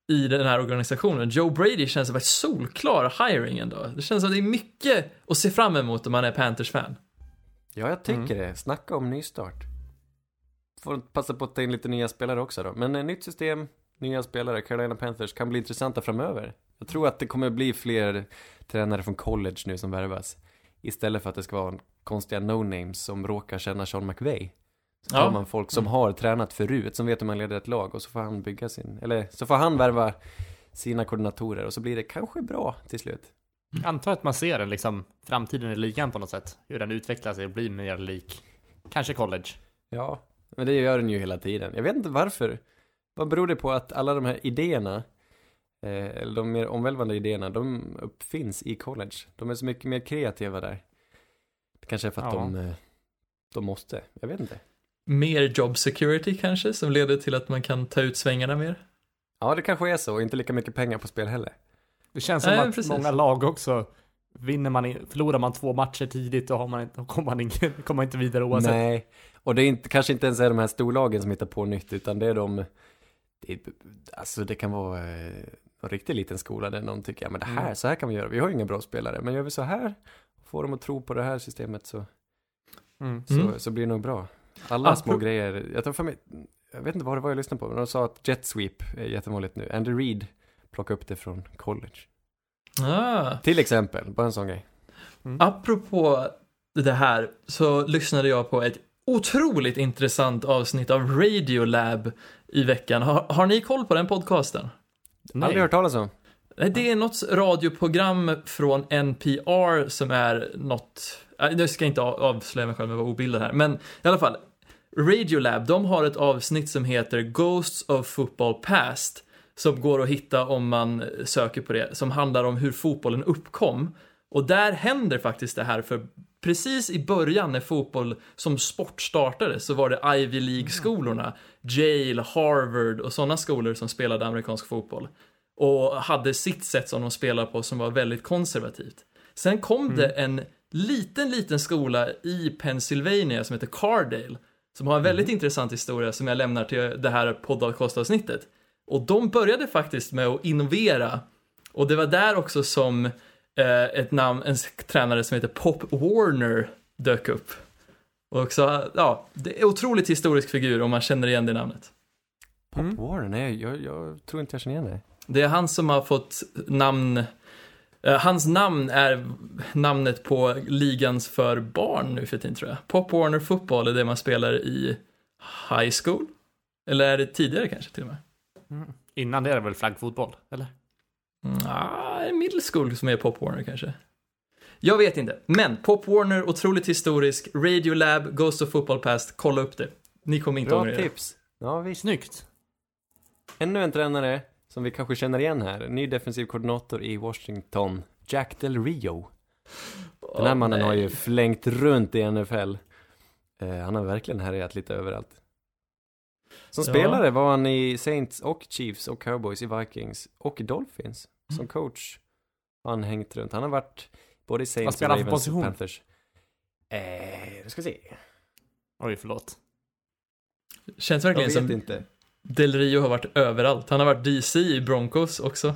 i den här organisationen. Joe Brady känns som ett solklar hiring ändå. Det känns som att det är mycket att se fram emot om man är Panthers-fan. Ja, jag tycker det. Snacka om nystart. Får passa på att ta in lite nya spelare också då. Men eh, nytt system, nya spelare, Carolina Panthers kan bli intressanta framöver. Jag tror att det kommer bli fler tränare från college nu som värvas. Istället för att det ska vara konstiga no-names som råkar känna Sean McVay. Så tar Ja. man folk som har tränat förut, som vet hur man leder ett lag och så får han bygga sin, eller så får han värva sina koordinatorer och så blir det kanske bra till slut. Jag antar att man ser en liksom framtiden i ligan på något sätt. Hur den utvecklar sig och blir mer lik kanske college. Ja, men det gör den ju hela tiden. Jag vet inte varför. Vad beror det på att alla de här idéerna, eh, eller de mer omvälvande idéerna, de uppfinns i college? De är så mycket mer kreativa där. Det kanske är för att Ja. de, eh, de måste, jag vet inte. Mer job security kanske, som leder till att man kan ta ut svängarna mer. Ja, det kanske är så, och inte lika mycket pengar på spel heller. Det känns som Nej, att precis. många lag också Vinner man, förlorar man två matcher tidigt då, har man, då kommer, man inte, kommer man inte vidare oavsett. Nej, och det är inte, kanske inte ens är de här storlagen som hittar på nytt, utan det är de, det är, alltså det kan vara eh, en riktigt liten skola där någon tycker, ja men det här, Mm. så här kan vi göra, vi har ju inga bra spelare, men gör vi så här, får dem att tro på det här systemet så, Mm. så, Mm. så blir det nog bra. Alla Apro- små grejer, jag tar för mig, jag vet inte vad det var jag lyssnade på, men de sa att jet sweep är jättevanligt nu. Andy Reid plockade upp det från college. Ah. Till exempel, bara en sån grej. Apropå det här så lyssnade jag på ett otroligt intressant avsnitt av Radiolab i veckan. Har, har ni koll på den podcasten? Aldrig hört talas om. Nej, Det är något radioprogram från NPR som är något, nu ska jag inte av- avslöja mig själv med att vara obildad här, men i alla fall. Radiolab, de har ett avsnitt som heter Ghosts of Football Past, som går att hitta om man söker på det, som handlar om hur fotbollen uppkom. Och där händer faktiskt det här, för precis i början när fotboll som sport startade så var det Ivy League-skolorna, Yale, Harvard och sådana skolor som spelade amerikansk fotboll och hade sitt sätt som de spelar på som var väldigt konservativt. Sen kom det en liten, liten skola i Pennsylvania som heter Cardale som har en väldigt intressant historia som jag lämnar till det här podcastavsnittet. Och de började faktiskt med att innovera Och det var där också som eh, ett namn, en tränare som heter Pop Warner dök upp. Och också, ja, det är otroligt historisk figur om man känner igen det namnet. Pop Mm. Warren, nej jag, jag tror inte jag känner igen det. Det är han som har fått namn, eh, hans namn är namnet på ligans för barn nu för tiden tror jag. Pop Warner Football är det man spelar i high school. Eller är det tidigare kanske till och med? Innan det är det väl flaggfotboll, eller? Mm, ah, middle school som är Pop Warner kanske. Jag vet inte, men Pop Warner, otroligt historisk, Radiolab, Ghost of Football Past, kolla upp det. Ni kommer inte ångra Bra det. tips. Ja visst. Snyggt. Ännu en tränare som vi kanske känner igen här. Ny defensiv koordinator i Washington. Jack Del Rio. Den här Åh, mannen har nej. ju flängt runt i NFL. Eh, han har verkligen härjat lite överallt. Som Ja. spelare var han i Saints och Chiefs och Cowboys i Vikings och Dolphins. Mm. Som coach har han hängt runt. Han har varit både i Saints och Ravens och position? Panthers. Eh, då ska vi se. Oj, förlåt. Känns Jag verkligen vet som inte. Del Rio har varit överallt. Han har varit DC i Broncos också.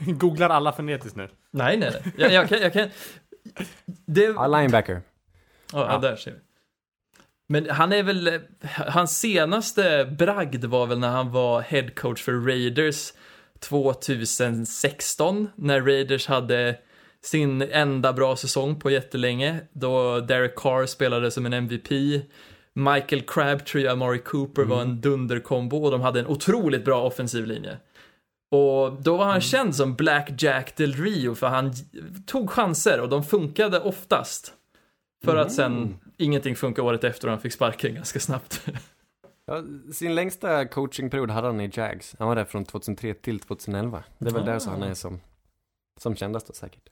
Googlar alla fonetiskt nu. Nej, nej, nej. Jag, jag kan, jag kan... Det... Ja, linebacker. Ja, Ja. där ser vi. Men han är väl, hans senaste bragd var väl när han var head coach för Raiders 2016, när Raiders hade sin enda bra säsong på jättelänge, då Derek Carr spelade som en MVP, Michael Crabtree och Amari Cooper var en dunderkombo och de hade en otroligt bra offensiv linje. Och då var han känd som Black Jack Del Rio för han tog chanser och de funkade oftast. För att sen ingenting funkade året efter och han fick sparken ganska snabbt. Ja, sin längsta coachingperiod hade han i Jags. Han var där från 2003 till 2011. Det är väl där så han är som, som kändast då säkert.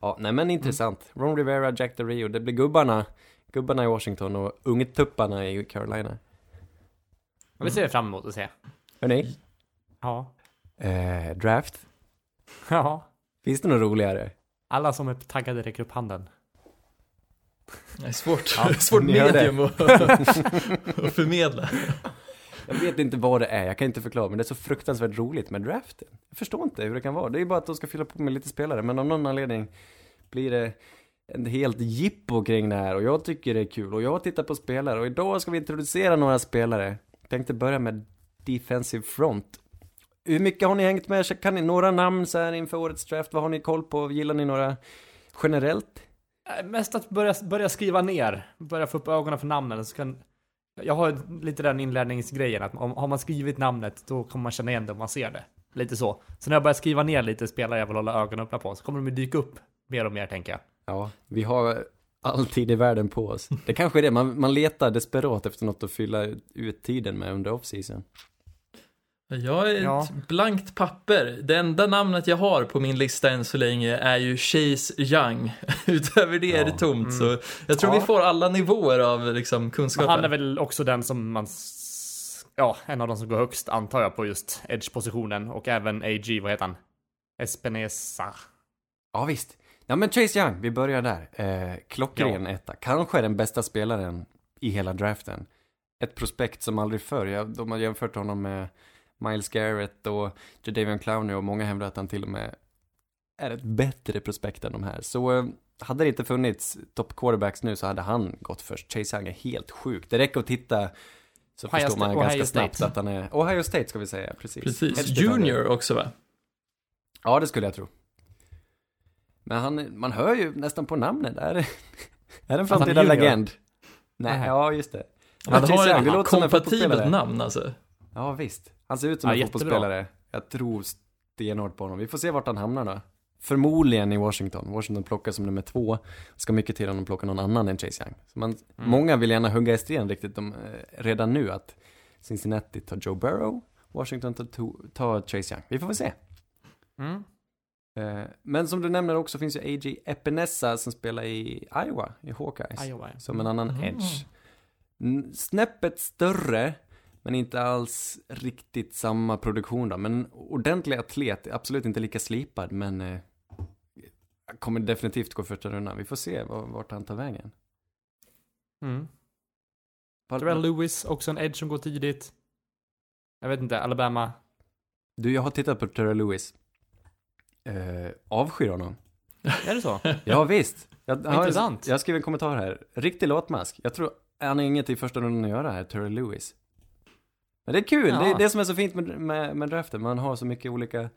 Ja, nej men intressant. Ron Rivera, Jack Del Rio. Det blir gubbarna, gubbarna i Washington och ungtupparna i Carolina. Vi ser fram emot att se. Hörni, Ja. eh, draft. Ja. Finns det något roligare? Alla som är taggade räcker upp handen. Det är svårt, Ja, svårt medium att, att förmedla. Jag vet inte vad det är, jag kan inte förklara, men det är så fruktansvärt roligt med draften. Jag förstår inte hur det kan vara. Det är ju bara att de ska fylla på med lite spelare, men av någon anledning blir det en helt jippo kring det här och jag tycker det är kul och jag tittar på spelare och idag ska vi introducera några spelare. Tänkte börja med Defensive Front. Hur mycket har ni hängt med? Kan ni några namn så här inför årets draft? Vad har ni koll på? Gillar ni några generellt? Eh, mest att börja, börja skriva ner, börja få upp ögonen för namnen. Så kan, jag har lite den inlärningsgrejen att om, har man skrivit namnet då kommer man känna igen det om man ser det. Lite så. Så när jag börjar skriva ner lite spelare jag vill hålla ögonen öppna på så kommer de ju dyka upp mer och mer tänker jag. Ja, vi har all tid i världen på oss. Det kanske är det, man, man letar desperat efter något att fylla ut tiden med under off-season. Jag är Ja. ett blankt papper. Det enda namnet jag har på min lista än så länge är ju Chase Young. Utöver det är det Ja. tomt, så jag tror Ja. vi får alla nivåer av liksom, kunskap. han är väl också den som man... Ja, en av de som går högst antar jag på just edge-positionen och även AG, vad heter han? Espinesa. Ja, visst. Ja, men Chase Young, vi börjar där. Eh, klockren etta. Kanske den bästa spelaren i hela draften. Ett prospekt som aldrig förr. Jag, de har jämfört honom med Miles Garrett och Jadavion Clowney och många hävdar att han till och med är ett bättre prospekt än de här. Så eh, hade det inte funnits top quarterbacks nu så hade han gått först. Chase Young är helt sjuk. Det räcker att titta så Ohio förstår man State- ganska Ohio snabbt State. att han är... Ohio State ska vi säga, precis. Precis. Junior också va? Ja, det skulle jag tro. Men han, man hör ju nästan på namnet. Är det, är det en framtida legend? Nej, Nej. ja just det. Han har det ett kompatibelt namn alltså. Ja, visst. Han ser ut som Ja, en jättebra. fotbollsspelare. Jag tror stenhårt på honom. Vi får se vart han hamnar då. Förmodligen i Washington. Washington plockar som nummer två. Ska mycket till om de plockar någon annan än Chase Young. Så man, Mm. Många vill gärna hugga i sten riktigt de, eh, redan nu att Cincinnati tar Joe Burrow, Washington tar, tar Chase Young. Vi får väl se. Mm. Eh, Men som du nämner också finns ju A.J. Epinesa som spelar i Iowa, i Hawkeyes. Iowa. ja. Som en annan Mm. edge. N- Snäppet större, men inte alls riktigt samma produktion då. Men en ordentlig atlet, absolut inte lika slipad, men eh, kommer definitivt gå första rundan. Vi får se var- vart han tar vägen. Mm. Terrell Lewis, också en edge som går tidigt. Jag vet inte, Alabama. Du, jag har tittat på Terrell Lewis. Eh, avskyr honom. Är det så? Ja, visst. Jag, Intressant. Jag skrev en kommentar här. Riktig latmask. Jag tror han har inget i första rundan att göra här, Terrell Lewis. Men det är kul. Ja. Det är det som är så fint med, med, med draften. Man har så mycket olika...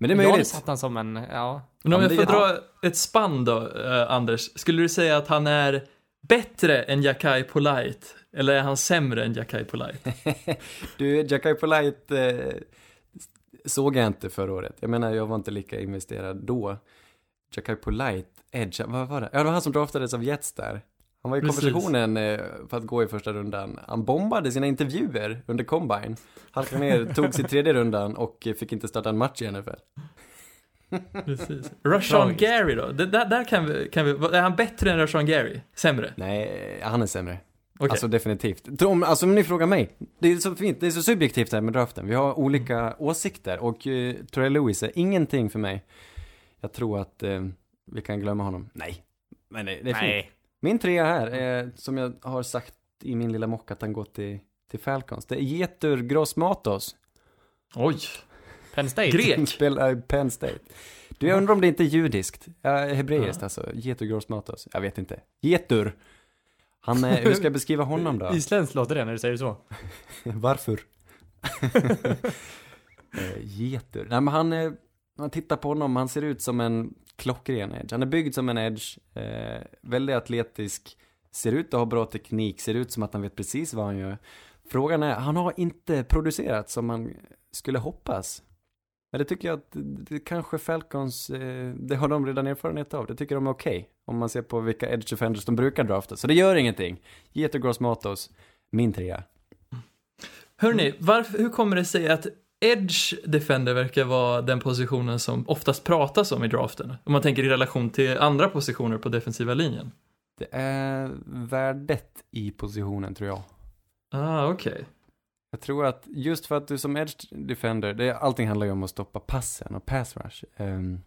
Men det är Jag hade möjligt. satt han som en, ja. Men om Ja, jag får dra ett spann då, eh, Anders. Skulle du säga att han är bättre än Jakai Polite? Eller är han sämre än Jakai Polite? Du, Jackai Polite eh, såg jag inte förra året. Jag menar, jag var inte lika investerad då. Jackai Polite, Edge, vad var det? Ja, det var han som draftades av Jets där. Han var i Precis. konversationen eh, för att gå i första rundan. Han bombade sina intervjuer under Combine. Halkade ner, tog sig tredje rundan och eh, fick inte starta en match i NFL. Precis. Rashawn. Gary då? Det, där, där kan vi, kan vi, är han bättre än Rashawn Gary? Sämre? Nej, han är sämre. Okej. Alltså definitivt. Om, alltså om ni frågar mig, det är så fint, det är så subjektivt här med draften. Vi har olika åsikter och uh, Terrell Lewis är ingenting för mig. Jag tror att eh, vi kan glömma honom. Nej, men det, det är fint. Nej. Min trea här är, som jag har sagt i min lilla mock, att han går till, till Falcons. Det är Getur Grossmatos. Oj. Penn State. Grek. spelar Penn State. Du, jag undrar om det inte är judiskt. Ja, hebreiskt Ja. alltså. Getur Grossmatos. Jag vet inte. Getur. Han är, hur ska jag beskriva honom då? Isländskt låter det när du säger så. Varför? eh, getur. Nej men han, eh, man tittar på honom, han ser ut som en klockren edge. Han är byggd som en edge, eh, väldigt atletisk, ser ut att ha bra teknik, ser ut som att han vet precis vad han gör. Frågan är, han har inte producerat som man skulle hoppas. Men det tycker jag att det kanske Falcons, eh, det har de redan erfarenhet av. Det tycker de är okej. om man ser på vilka edge defenders de brukar drafta. Så det gör ingenting. Geter Gross Matos, min trea. Hörni, varför, hur kommer det sig att Edge Defender verkar vara den positionen som oftast pratas om i draften? Om man tänker i relation till andra positioner på defensiva linjen. Det är värdet i positionen tror jag. Ah, okej. Jag tror att just för att du som edge defender, det, allting handlar ju om att stoppa passen och pass rush. Ehm,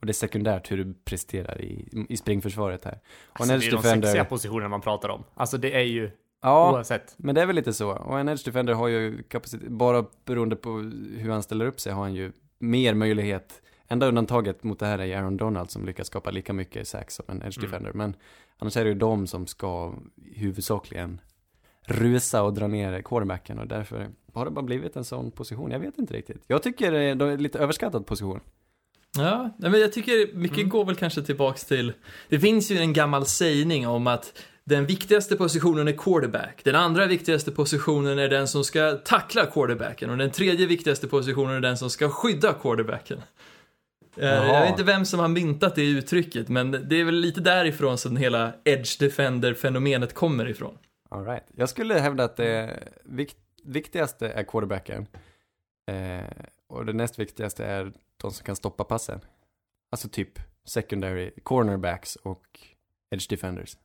och det är sekundärt hur du presterar i, i springförsvaret här. Och Alltså, en det är edge de sexiga defender, positionerna man pratar om. Alltså det är ju, ja, oavsett. men det är väl lite så. Och en edge defender har ju kapacitet, bara beroende på hur han ställer upp sig har han ju mer möjlighet. Enda undantaget mot det här är Aaron Donald som lyckas skapa lika mycket sax som en edge Mm. defender. Men annars är det ju de som ska huvudsakligen rusa och dra ner quarterbacken och därför har det bara blivit en sån position. Jag vet inte riktigt. Jag tycker det är det är lite överskattad position. Ja, men jag tycker mycket Mm. går väl kanske tillbaks till, det finns ju en gammal sägning om att den viktigaste positionen är quarterback, den andra viktigaste positionen är den som ska tackla quarterbacken och den tredje viktigaste positionen är den som ska skydda quarterbacken. Eh, Jaha. Jag vet inte vem som har myntat det uttrycket, men det är väl lite därifrån som hela edge defender-fenomenet kommer ifrån. All right. Jag skulle hävda att det vik- viktigaste är quarterbacken. Eh, och det näst viktigaste är de som kan stoppa passen. Alltså typ secondary cornerbacks och edge defenders.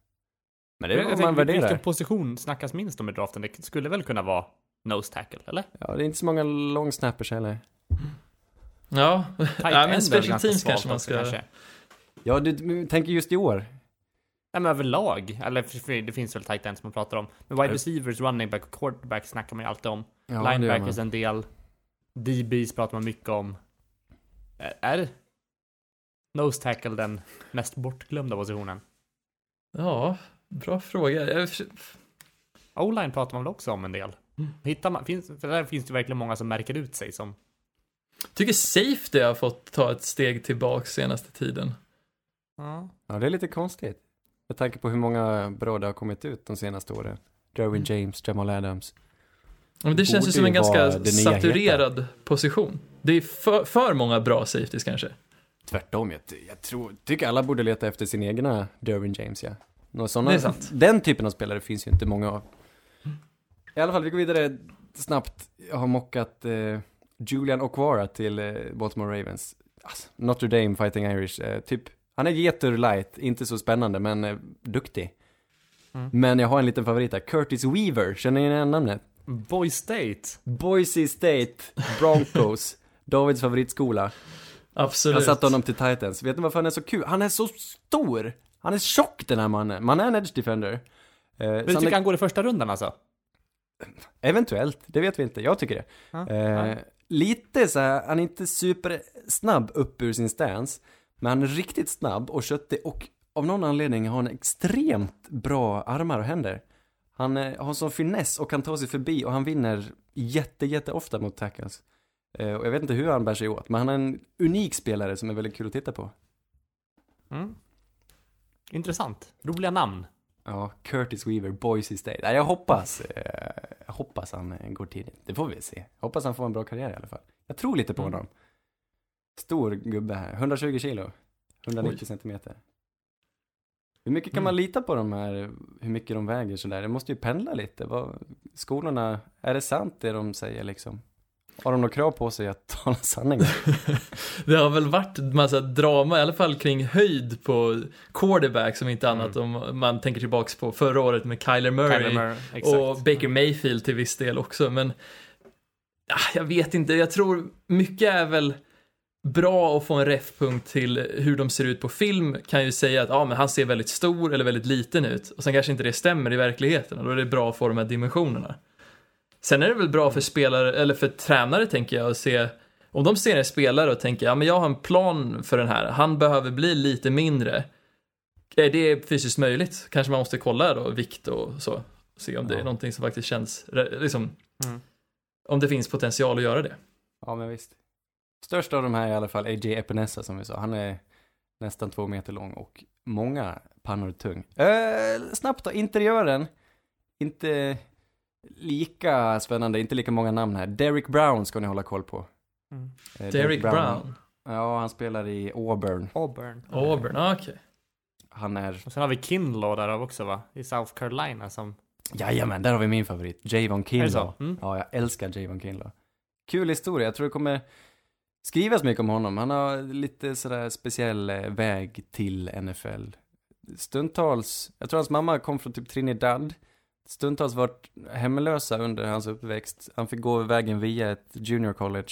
Men det är vad man värderar. Vilken position snackas minst om i draften? Det skulle väl kunna vara nose tackle, eller? Ja, det är inte så många long snappers heller. Ja, ja men special teams kanske man ska... kanske. Ja, du tänker just i år. Nej men överlag, eller för- för det finns väl tight ends man pratar om. Men wide receivers, running back och quarterback snackar man ju alltid om. Ja, Linebackers en del. DBs pratar man mycket om. Är- nose tackle den mest bortglömda positionen? Ja, bra fråga. Jag... O-line pratar man väl också om en del? Mm. Hittar man, finns, för där finns det verkligen många som märker ut sig som tycker safety har fått ta ett steg tillbaka senaste tiden. Ja. Ja, det är lite konstigt. Med tanke på hur många bra det har kommit ut de senaste åren. Derwin James, Jamal Adams. Men det känns ju som en ganska saturerad position. Det är för, för många bra safeties kanske. Tvärtom, jag, jag tror, tycker alla borde leta efter sin egna Derwin James, ja. Några sant. Den typen av spelare finns ju inte många av. I alla fall, vi går vidare snabbt. Jag har mockat eh, Julian Okwara till eh, Baltimore Ravens. Alltså, Notre Dame Fighting Irish, eh, typ. Han är getur light, inte så spännande, men eh, duktig. Mm. Men jag har en liten favorit där, Curtis Weaver, känner ni igen namnet? Boy State. Boise State Broncos, Davids favoritskola. Absolut. Jag satte honom till Titans. Vet ni varför han är så kul? Han är så stor! Han är tjock den här mannen. Man är en edge defender. Eh, Men du han tycker är, han går i första rundan alltså? Eventuellt, det vet vi inte. Jag tycker det. Ja, Eh, lite så här, han är inte supersnabb upp ur sin stance, men han är riktigt snabb och köttig och av någon anledning har han extremt bra armar och händer. Han eh, har sån finess och kan ta sig förbi och han vinner jätte, jätte ofta mot tackles. Eh, och jag vet inte hur han bär sig åt, men han är en unik spelare som är väldigt kul att titta på. Mm. Intressant. Roliga namn. Ja, Curtis Weaver, Boise State. Ja, jag hoppas, eh, jag hoppas han går tidigt. Det får vi se. Jag hoppas han får en bra karriär i alla fall. Jag tror lite på Mm. honom. Stor gubbe här, 120 kilo, 190 Oj. centimeter. Hur mycket kan man lita på de här, hur mycket de väger sådär? Det måste ju pendla lite. Vad, skolorna, är det sant det de säger liksom? Har de några krav på sig att tala sanningen? Det har väl varit massa drama, i alla fall kring höjd på quarterback som inte annat om man tänker tillbaks på förra året med Kyler Murray. Kyler Murray. Och Baker Mayfield till viss del också, men ah, jag vet inte, jag tror mycket är väl bra att få en refpunkt till hur de ser ut på film kan ju säga att ah, men han ser väldigt stor eller väldigt liten ut och sen kanske inte det stämmer i verkligheten och då är det bra att få de här dimensionerna. Sen är det väl bra för spelare, eller för tränare tänker jag, att se om de ser en spelare och tänker ja men jag har en plan för den här, han behöver bli lite mindre. Är det fysiskt möjligt? Kanske man måste kolla då vikt och så. Se om det är någonting som faktiskt känns, liksom, Mm. om det finns potential att göra det. Ja, men visst. Störst av de här är i alla fall AJ Epinesa som vi sa. Han är nästan två meter lång och många pannor tung. Eh, snabbt då, interiören. Inte lika spännande, inte lika många namn här. Derek Brown ska ni hålla koll på. Mm. Eh, Derek Brown. Ja, han spelar i Auburn. Auburn. Auburn, ah, okej. Han är, Och sen har vi Kinlaw där också va? I South Carolina som... jajamän, där har vi min favorit. Javon Kinlaw. Mm. Ja, jag älskar Javon Kinlaw. Kul historia, jag tror det kommer skrivas mycket om honom. Han har lite sådär speciell eh, väg till NFL. Stundtals, jag tror hans mamma kom från typ Trinidad. Stundtals varit hemlösa under hans uppväxt. Han fick gå vägen via ett junior college.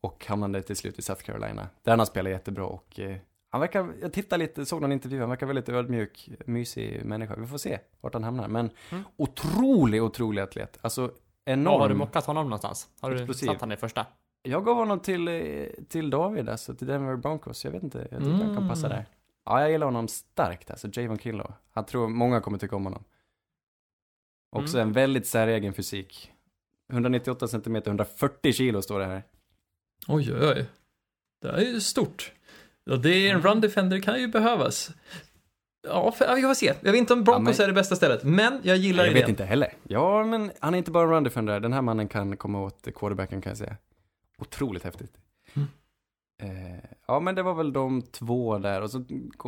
Och hamnade till slut i South Carolina. Där han har spelat jättebra och eh, han verkar, jag tittade lite, såg någon intervju, han verkar väldigt ödmjuk, mysig människa. Vi får se vart han hamnar. Men Mm. otrolig, otrolig atlet. Alltså enorm. Ja, har du mockat honom någonstans? Har du Explosiv. satt han i första? Jag gav honom till, eh, till David, alltså till Denver Broncos. Jag vet inte, jag tycker han kan passa Mm. där. Ja, jag gillar honom starkt, alltså Javon Kinlaw. Han tror många kommer tycka om honom. Också Mm. en väldigt säregen fysik. 198 cm, 140 kilo står det här. Oj, oj, oj. Det är ju stort. Och det är en Mm. run defender kan ju behövas. Ja, för, ja, vi får se. Jag vet inte om Broncos Ja, men- är det bästa stället, men jag gillar jag idén. vet inte heller. Ja, men han är inte bara en run defender. Den här mannen kan komma åt quarterbacken kan jag säga. Otroligt häftigt. Mm. Eh, ja, men det var väl de två där. Och så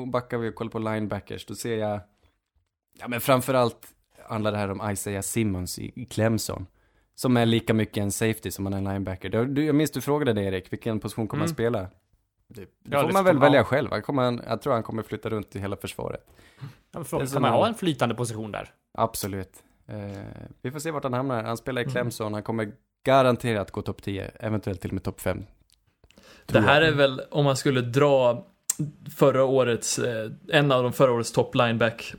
backar vi och kollar på linebackers. Då ser jag, ja men framförallt handlar det här om Isaiah Simmons i, i Clemson. Som är lika mycket en safety som han är en linebacker. Du, du, jag minns du frågade dig Erik, vilken position kommer han Mm. spela? Det, det Ja, får det man väl man- välja ja. själv. Han kommer, han- jag tror han kommer flytta runt i hela försvaret. Ja, Det är kan man ha en flytande position där? Absolut. Eh, vi får se vart han hamnar. Han spelar i Mm. Clemson. Han kommer garanterat gå topp 10, eventuellt till och med topp 5. Det här är väl, om man skulle dra förra årets, eh, en av de förra årets top lineback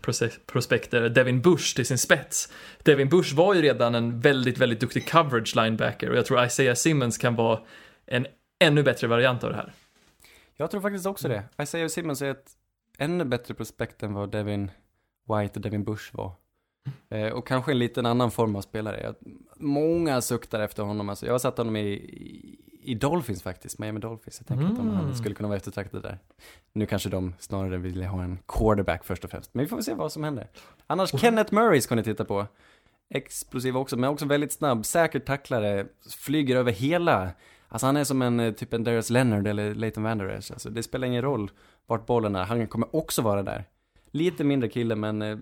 prospekter, Devin Bush till sin spets. Devin Bush var ju redan en väldigt, väldigt duktig coverage linebacker och jag tror Isaiah Simmons kan vara en ännu bättre variant av det här. Jag tror faktiskt också det. Isaiah Simmons är ett ännu bättre prospekt än vad Devin White och Devin Bush var. Eh, och kanske en liten annan form av spelare. Jag, många suktar efter honom. Alltså, jag har satt honom i, i, i Dolphins faktiskt, Miami Dolphins. Jag tänker att de, han Mm. skulle kunna vara eftertraktad där. Nu kanske de snarare vill ha en quarterback först och främst. Men vi får se vad som händer. Annars, Kenneth Murray ska ni titta på. Explosiv också, men också väldigt snabb. Säkert tacklare. Flyger över hela. Alltså han är som en eh, typ en Darius Leonard eller Leighton Vander Esch. Alltså det spelar ingen roll vart bollen är. Han kommer också vara där. Lite mindre kille, men eh,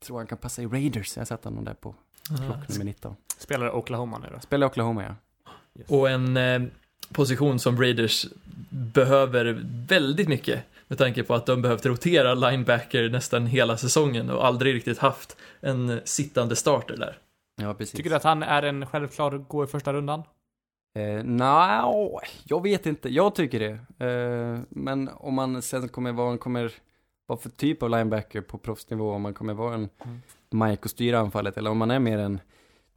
tror han kan passa i Raiders. Jag har sett honom där på plock nummer 19. Spelar Oklahoma nu då? Spelar Oklahoma, ja. Yes. Och en eh, position som Raiders behöver väldigt mycket med tanke på att de behövt rotera linebacker nästan hela säsongen och aldrig riktigt haft en sittande starter där. Ja, precis. Tycker du att han är en självklar gå i första rundan? Eh, Nej, jag vet inte. Jag tycker det. Eh, men om man sen kommer vara, kommer vara för typ av linebacker på proffsnivå, om man kommer vara en Mm. Mike och styra anfallet, eller om man är mer en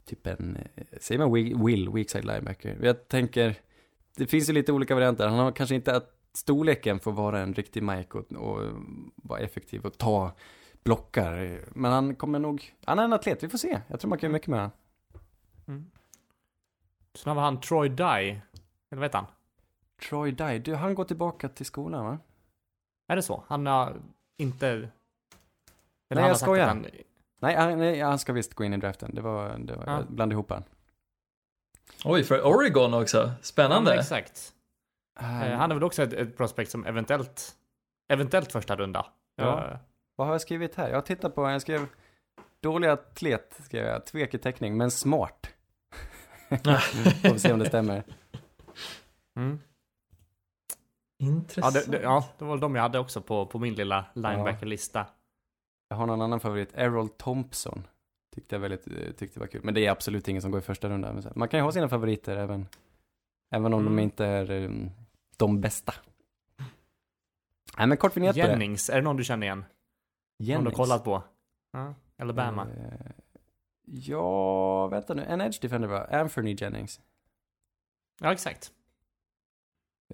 typ en, eh, säger man wi- will, weak side linebacker? Jag tänker, det finns ju lite olika varianter. Han har kanske inte att storleken får vara en riktig Mike och, och vara effektiv och ta blockar. Men han kommer nog, han är en atlet, vi får se. Jag tror man kan göra mycket med honom. Sen har han Troy Dye. Eller vad heter han? Troy Dye, du, han går tillbaka till skolan va? Är det så? Han har inte... Eller Nej, han har jag skojar. Han... Nej, han, nej, han ska visst gå in i draften. Det var, det var Ja. blandade ihop han. Oj, för Oregon också. Ja, Spännande. men exakt. Eh, han är väl också ett, ett prospect som eventuellt... Eventuellt första runda. Ja. Eh, Vad har jag skrivit här? Jag tittar på, jag skrev dålig atlet, skrev jag, tvek teckning, men smart. Får vi se om det stämmer. Mm. Ja, Intressant. det, det, ja, det var de jag hade också på, på min lilla linebacker-lista. Jag har någon annan favorit, Errol Thompson. Tyckte jag väldigt, eh, tyckte var kul. Men det är absolut ingen som går i första rundan. Man kan ju ha sina favoriter även, även om Mm. de inte är um, de bästa. Nej men kort vignett. Jennings, är det någon du känner igen? Någon du har Jennings. kollat på? Ja. Alabama. Eh, ja, vänta nu. En edge defender va? Anthony Jennings. Ja, exakt.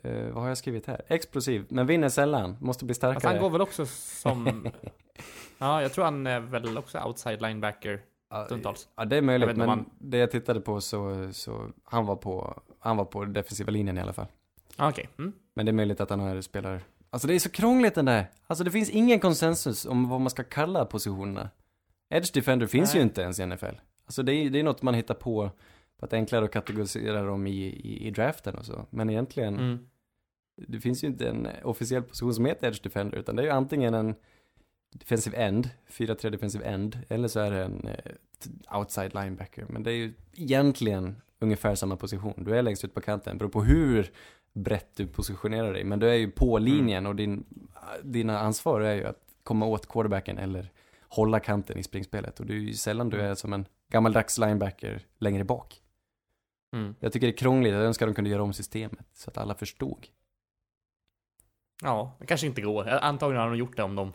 Eh, vad har jag skrivit här? Explosiv, men vinner sällan. Måste bli starkare. Fast han går väl också som... ja, jag tror han är väl också outside linebacker stundtals. Ja, det är möjligt, men han- det jag tittade på så, så han var på, han var på defensiva linjen i alla fall. Ah, Okej. Mm. Men det är möjligt att han har spelar... Alltså det är så krångligt den där. Alltså det finns ingen konsensus om vad man ska kalla positionerna. Edge defender finns Nej. ju inte ens i NFL. Alltså det är, det är något man hittar på, på att enklare att kategorisera dem i, i, i draften och så. Men egentligen, Mm. det finns ju inte en officiell position som heter edge defender, utan det är ju antingen en defensive end, 4-3 defensive end, eller så är det en eh, outside linebacker. Men det är ju egentligen ungefär samma position. Du är längst ut på kanten, beror på hur brett du positionerar dig. Men du är ju på linjen och din, dina ansvar är ju att komma åt quarterbacken eller hålla kanten i springspelet. Och det är ju sällan du är som en gammaldags linebacker längre bak. Mm. Jag tycker det är krångligt, jag önskar de kunde göra om systemet så att alla förstod. Ja, det kanske inte går. Antagligen hade de gjort det om de,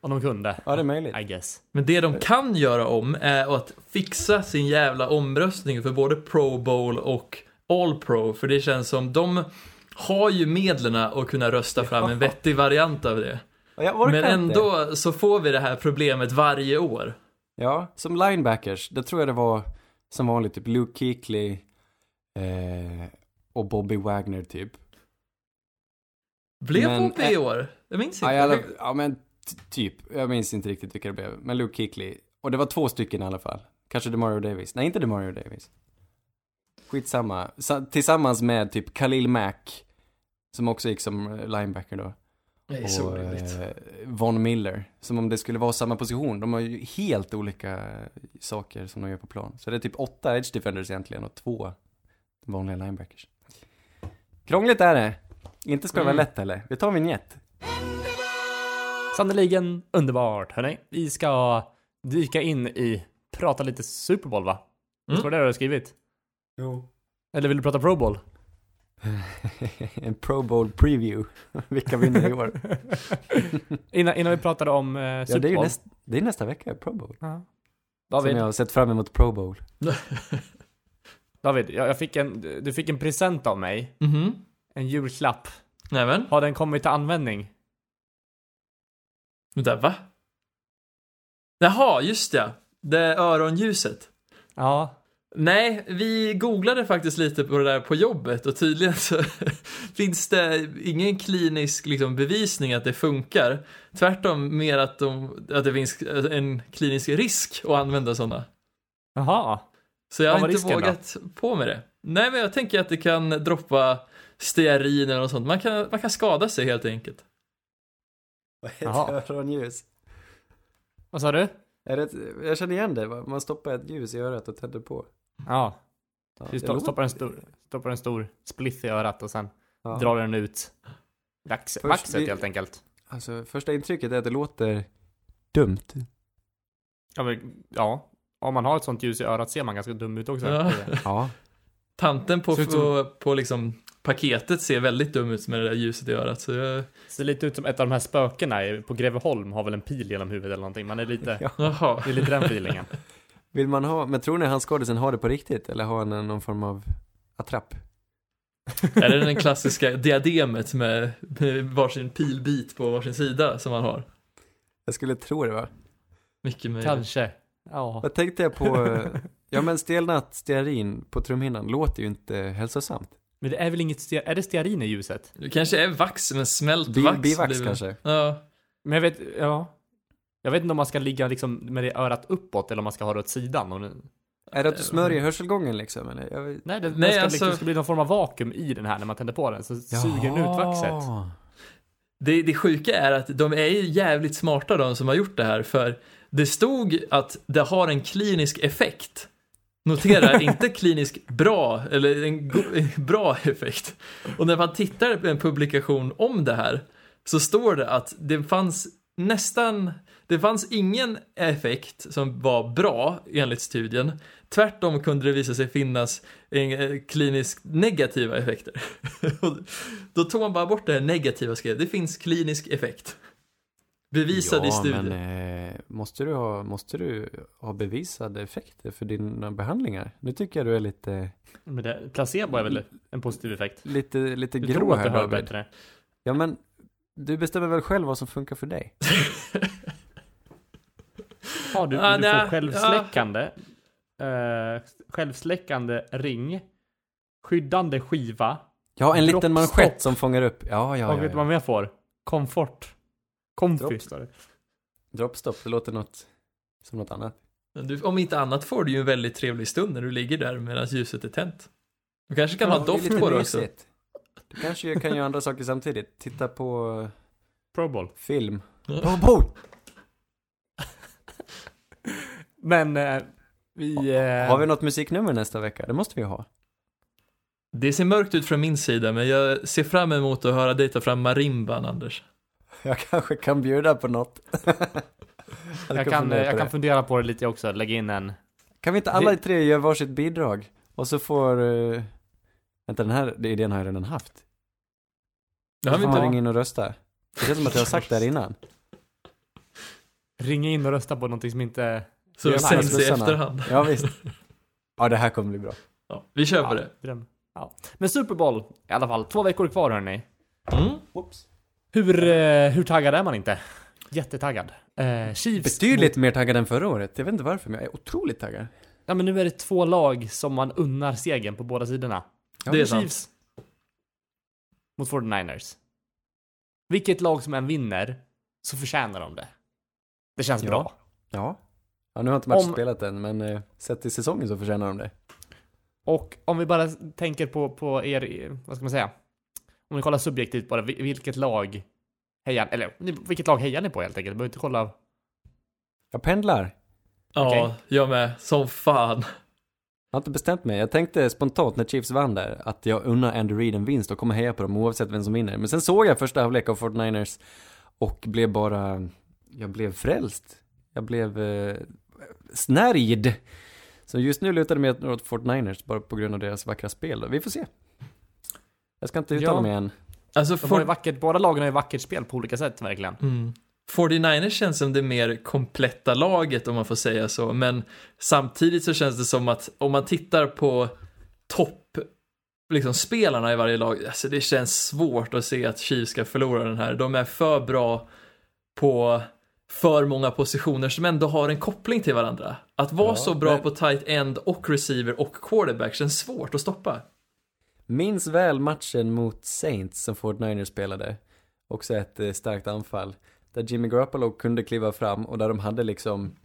om de kunde. Ja, det är möjligt. I guess. Men det de kan göra om är att fixa sin jävla omröstning för både Pro Bowl och All Pro. För det känns som de har ju medlen att kunna rösta fram en vettig variant av det. Ja, Men ändå så får vi det här problemet varje år. Ja, som linebackers, det tror jag det var som vanligt typ Luke Kuechly eh, och Bobby Wagner typ. Blev Men, Bobby i eh, år? Jag minns Ja, inte. hade- ja men typ, jag minns inte riktigt vilka det blev, men Luke Kuechly. Och det var två stycken i alla fall. Kanske DeMario Davis. Nej, inte DeMario Davis. Skitsamma. Sa- tillsammans med typ Khalil Mack, som också gick som eh, linebacker då. Det är så och roligt. eh, Von Miller, som om det skulle vara samma position. De har ju helt olika saker som de gör på plan. Så det är typ åtta edge defenders egentligen och två vanliga linebackers. Krångligt är det. Inte ska det vara Mm. lätt heller. Vi tar vignett. Sannerligen underbart, hörni. Vi ska dyka in i, prata lite Super Bowl va? Mm. Mm. Var det du har skrivit? Jo. Eller vill du prata Pro Bowl? en Pro Bowl preview. Vilka vinner i år? innan, innan vi pratade om eh, ja, Super det är ju Bowl. näst, det är nästa vecka, Pro Bowl. Ja. Som jag har sett fram emot Pro Bowl. David jag, jag fick en, du fick en present av mig. Mhm. En julklapp. Nämen. Har den kommit till användning? Vänta, va? Jaha, just ja. Det är öronljuset. Ja. Nej, vi googlade faktiskt lite på det där på jobbet och tydligen så finns det ingen klinisk liksom, bevisning att det funkar. Tvärtom mer att, de, att det finns en klinisk risk att använda sådana. Jaha. Så jag har inte risken då? vågat på med det. Nej, men jag tänker att det kan droppa stearin eller något sånt. Man kan, man kan skada sig helt enkelt. Vad Jaha. heter öronljus? Vad sa du? Är det ett, jag känner igen det, man stoppar ett ljus i örat och tänder på. Ja. Ja, Du det sto- låter- stoppar en stor, stoppar en stor spliff i örat och sen ja. drar den ut vax, Först vaxet vi- helt enkelt. Alltså, första intrycket är att det låter dumt. Ja, men, ja. Om man har ett sånt ljus i örat ser man ganska dum ut också. Ja. Ja. Tanten på, som- på, på liksom paketet ser väldigt dum ut med det där ljuset i örat. Så jag... Ser lite ut som ett av de här spökena på Greveholm har väl en pil genom huvudet eller någonting. Man är lite, Ja. Det är lite den feelingen. Vill man ha, men tror ni han skådisen har det på riktigt? Eller har han någon form av attrapp? Är det den klassiska diademet med, med varsin pilbit på varsin sida som han har? Jag skulle tro det va? Mycket möjligt. Kanske. Ja. Vad tänkte jag på? eh, Ja men stelnat stearin på trumhinnan låter ju inte hälsosamt. Men det är väl inget, ste- är det stearin i ljuset? Det kanske är vax, men smält Bi- vax. bivax kanske? Ja. Men jag vet, ja. Jag vet inte om man ska ligga liksom med det örat uppåt eller om man ska ha det åt sidan. Och nu, Är det att du smörjer hörselgången liksom eller? Jag vet... nej, det, Nej, det ska, alltså- liksom, det ska bli någon form av vakuum i den här när man tänder på den. Så suger den ut vaxet. Det, det sjuka är att de är ju jävligt smarta de som har gjort det här, för det stod att det har en klinisk effekt. Notera, inte klinisk bra, eller en bra effekt. Och när man tittar på en publikation om det här, så står det att det fanns nästan, det fanns ingen effekt som var bra enligt studien. Tvärtom kunde det visa sig finnas eh, kliniskt negativa effekter. Och Då tog man bara bort det här negativa och skrev, det finns klinisk effekt. Bevisad i ja, studien. men eh, måste, du ha, måste du ha bevisade effekter för dina behandlingar? Nu tycker jag du är lite, Men det, placebo är väl en positiv effekt? lite, lite Du grå tror att här det hör David. bättre? Ja men, du bestämmer väl själv vad som funkar för dig? Ja, du, Ah, du får självsläckande. eh, självsläckande ring. Skyddande skiva. Ja, en liten manschett som fångar upp. Ja, ja, och ja. vet du vad ja. man mer får? Komfort. Comfy Dropp. står det. Droppstopp, det låter något som något annat. Men Du, om inte annat får du ju en väldigt trevlig stund när du ligger där medan ljuset är tänt. Du kanske kan ha det är doft på det också. Du kanske kan göra andra saker samtidigt. Titta på Pro Bowl. film. Ja. Pro Bowl! Men eh, vi... Eh, Har vi något musiknummer nästa vecka? Det måste vi ha. Det ser mörkt ut från min sida, men jag ser fram emot att höra dig ta fram marimban, Anders. Jag kanske kan bjuda på något. jag, kan, fundera jag kan fundera på det lite också. Lägga in en... Kan vi inte alla Det- tre göra varsitt bidrag? Och så får... Uh... Vänta, den här idén har jag redan haft. Det Då har vi får man inte. ringa in och rösta. Det känns som att jag har sagt det här innan. Ringa in och rösta på någonting som inte... Så Ja, det sänds i efterhand. Ja, visst. Ja, det här kommer bli bra. Ja, vi kör på Ja, det. dröm. Ja. Men Super Bowl, i alla fall. Två veckor kvar hörni. Mm. Hur, eh, hur taggad är man inte? Jättetaggad. Eh, Chiefs Betydligt mer taggad än förra året. Jag vet inte varför, men jag är otroligt taggad. Ja men nu är det två lag som man unnar segern på båda sidorna. Det är sant. Chiefs mot 49ers. Vilket lag som än vinner så förtjänar de det. Det känns Ja. bra. Ja. Ja, nu har inte matchen Om- spelat än, men eh, sett till säsongen så förtjänar de det. Och om vi bara tänker på, på er, vad ska man säga? Om ni kollar subjektivt bara, vi- vilket lag hejar, eller vilket lag hejar ni på helt enkelt? Du behöver inte kolla. Jag pendlar. Ja, Okej. jag med. Som fan. Jag har inte bestämt mig. Jag tänkte spontant när Chiefs vann där att jag unnar Andy Reid en vinst och kommer heja på dem oavsett vem som vinner. Men sen såg jag första halvlek av 49ers och blev bara, jag blev frälst. Jag blev eh, snärjd. Så just nu lutar det mig åt 49ers bara på grund av deras vackra spel. Vi får se. Jag ska inte uttala Ja. mig än. Alltså, De for... vackert, båda lagen har ju vackert spel på olika sätt verkligen. mm. 49ers känns som det mer kompletta laget om man får säga så, men samtidigt så känns det som att om man tittar på topp liksom spelarna i varje lag, alltså det känns svårt att se att Chiefs ska förlora den här. De är för bra på för många positioner som ändå har en koppling till varandra. Att vara Ja, så bra men- på tight end och receiver och quarterback känns svårt att stoppa. Minns väl matchen mot Saints som 49ers spelade. Också ett eh, starkt anfall. Där Jimmy Garoppolo kunde kliva fram och där de hade liksom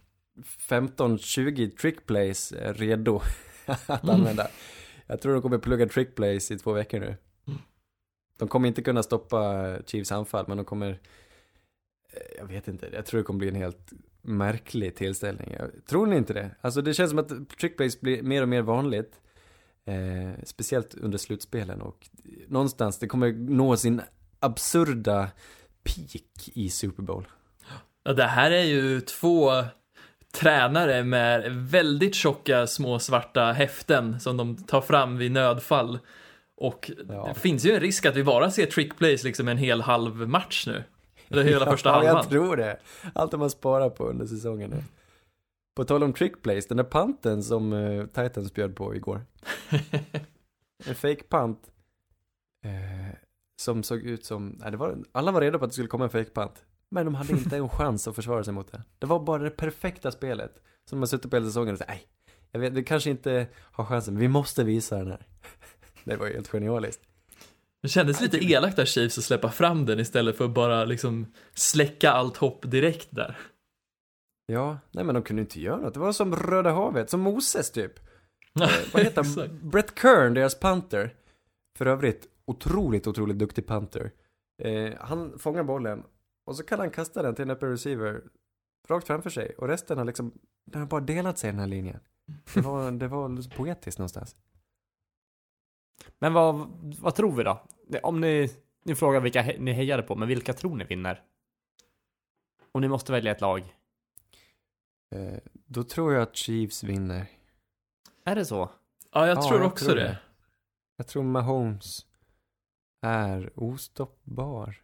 15-20 trick plays eh, redo att Mm. använda. Jag tror de kommer plugga trick plays i två veckor nu. De kommer inte kunna stoppa Chiefs anfall, men de kommer, eh, jag vet inte, jag tror det kommer bli en helt märklig tillställning. Tror ni inte det? Alltså det känns som att trick plays blir mer och mer vanligt. Eh, speciellt under slutspelen och någonstans, det kommer nå sin absurda peak i Super Bowl. Ja, det här är ju två tränare med väldigt tjocka små svarta häften som de tar fram vid nödfall. Och Ja. det finns ju en risk att vi bara ser trick plays liksom en hel halv match nu. Eller hela första ja, halvan. jag tror det. Allt de har sparat på under säsongen nu. På tal om trick plays, den där panten som uh, Titans bjöd på igår. en fake pant. Eh, som såg ut som, nej, det var, alla var redo på att det skulle komma en fake pant. Men de hade inte en chans att försvara sig mot det. Det var bara det perfekta spelet. Som har suttit på hela säsongen och sagt, nej, jag vet, vi kanske inte har chansen, men vi måste visa den här. det var ju helt genialiskt. Det kändes lite elakt av Chiefs att släppa fram den istället för att bara liksom släcka allt hopp direkt där. Ja, nej men de kunde inte göra något. Det var som Röda havet, som Moses typ. eh, vad heter han? Brett Kern, deras punter. För övrigt, otroligt, otroligt duktig punter. Eh, han fångar bollen och så kan han kasta den till en öppen receiver rakt framför sig. Och resten har liksom, den har bara delat sig i den här linjen. Det var, det var poetiskt någonstans. Men vad, vad tror vi då? Om ni, ni frågar vilka he, ni hejade på, men vilka tror ni vinner? Om ni måste välja ett lag. Eh, då tror jag att Chiefs vinner. Är det så? Ja, jag tror jag också tror det. det. Jag tror Mahomes är ostoppbar.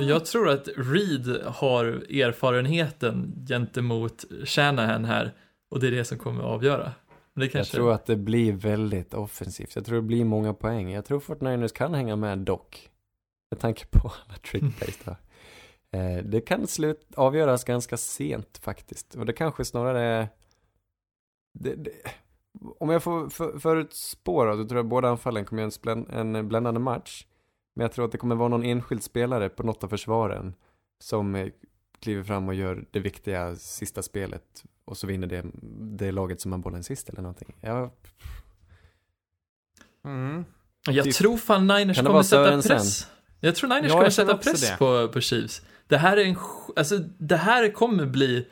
Jag tror att Reed har erfarenheten gentemot Shanahan här och det är det som kommer att avgöra. Det kanske... Jag tror att det blir väldigt offensivt. Jag tror det blir många poäng. Jag tror Fortniners kan hänga med dock. Med tanke på alla trickplays där. Eh, det kan slut avgöras ganska sent faktiskt. Och det kanske snarare är... Det, det... Om jag får för, förutspå då, då tror jag båda anfallen kommer göra en, en bländande match. Men jag tror att det kommer vara någon enskild spelare på något av försvaren som eh, kliver fram och gör det viktiga sista spelet och så vinner det, det laget som har bollen sist eller någonting. Ja. Mm. Jag typ. tror fan Niners kommer sätta press. Jag tror Niners ja, kommer sätta press på, på Chiefs. Det här är en, alltså det här kommer bli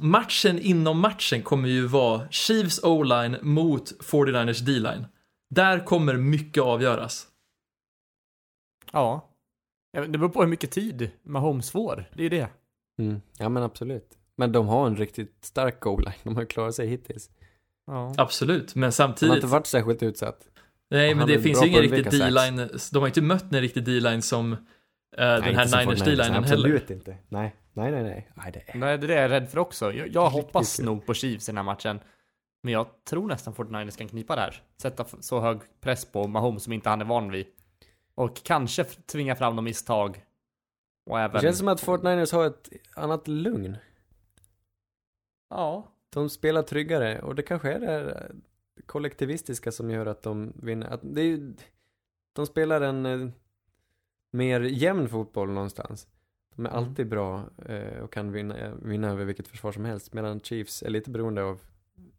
matchen inom matchen kommer ju vara Chiefs O-line mot 49ers D-line. Där kommer mycket avgöras. Ja. Det beror på hur mycket tid Mahomes får. Det är det. Mm. Ja men absolut. Men de har en riktigt stark O-line. De har klarat sig hittills. Ja. Absolut, men samtidigt. Han har inte varit särskilt utsatt. Nej, men det finns ju ingen riktig D-line. De har inte mött en riktig D-line som nej, den här Niners D-linen heller. Absolut inte. Nej, nej, nej, nej. Nej, det är, nej, det är jag rädd för också. Jag, jag hoppas nog på Chiefs i den här matchen. Men jag tror nästan 49ers kan knipa det här. Sätta så hög press på Mahomes som inte han är van vid. Och kanske tvinga fram några misstag. Och även... Det känns som att 49ers har ett annat lugn. Ja. De spelar tryggare och det kanske är det kollektivistiska som gör att de vinner. Att det är ju, de spelar en eh, mer jämn fotboll någonstans. De är mm. alltid bra eh, och kan vinna, vinna över vilket försvar som helst. Medan Chiefs är lite beroende av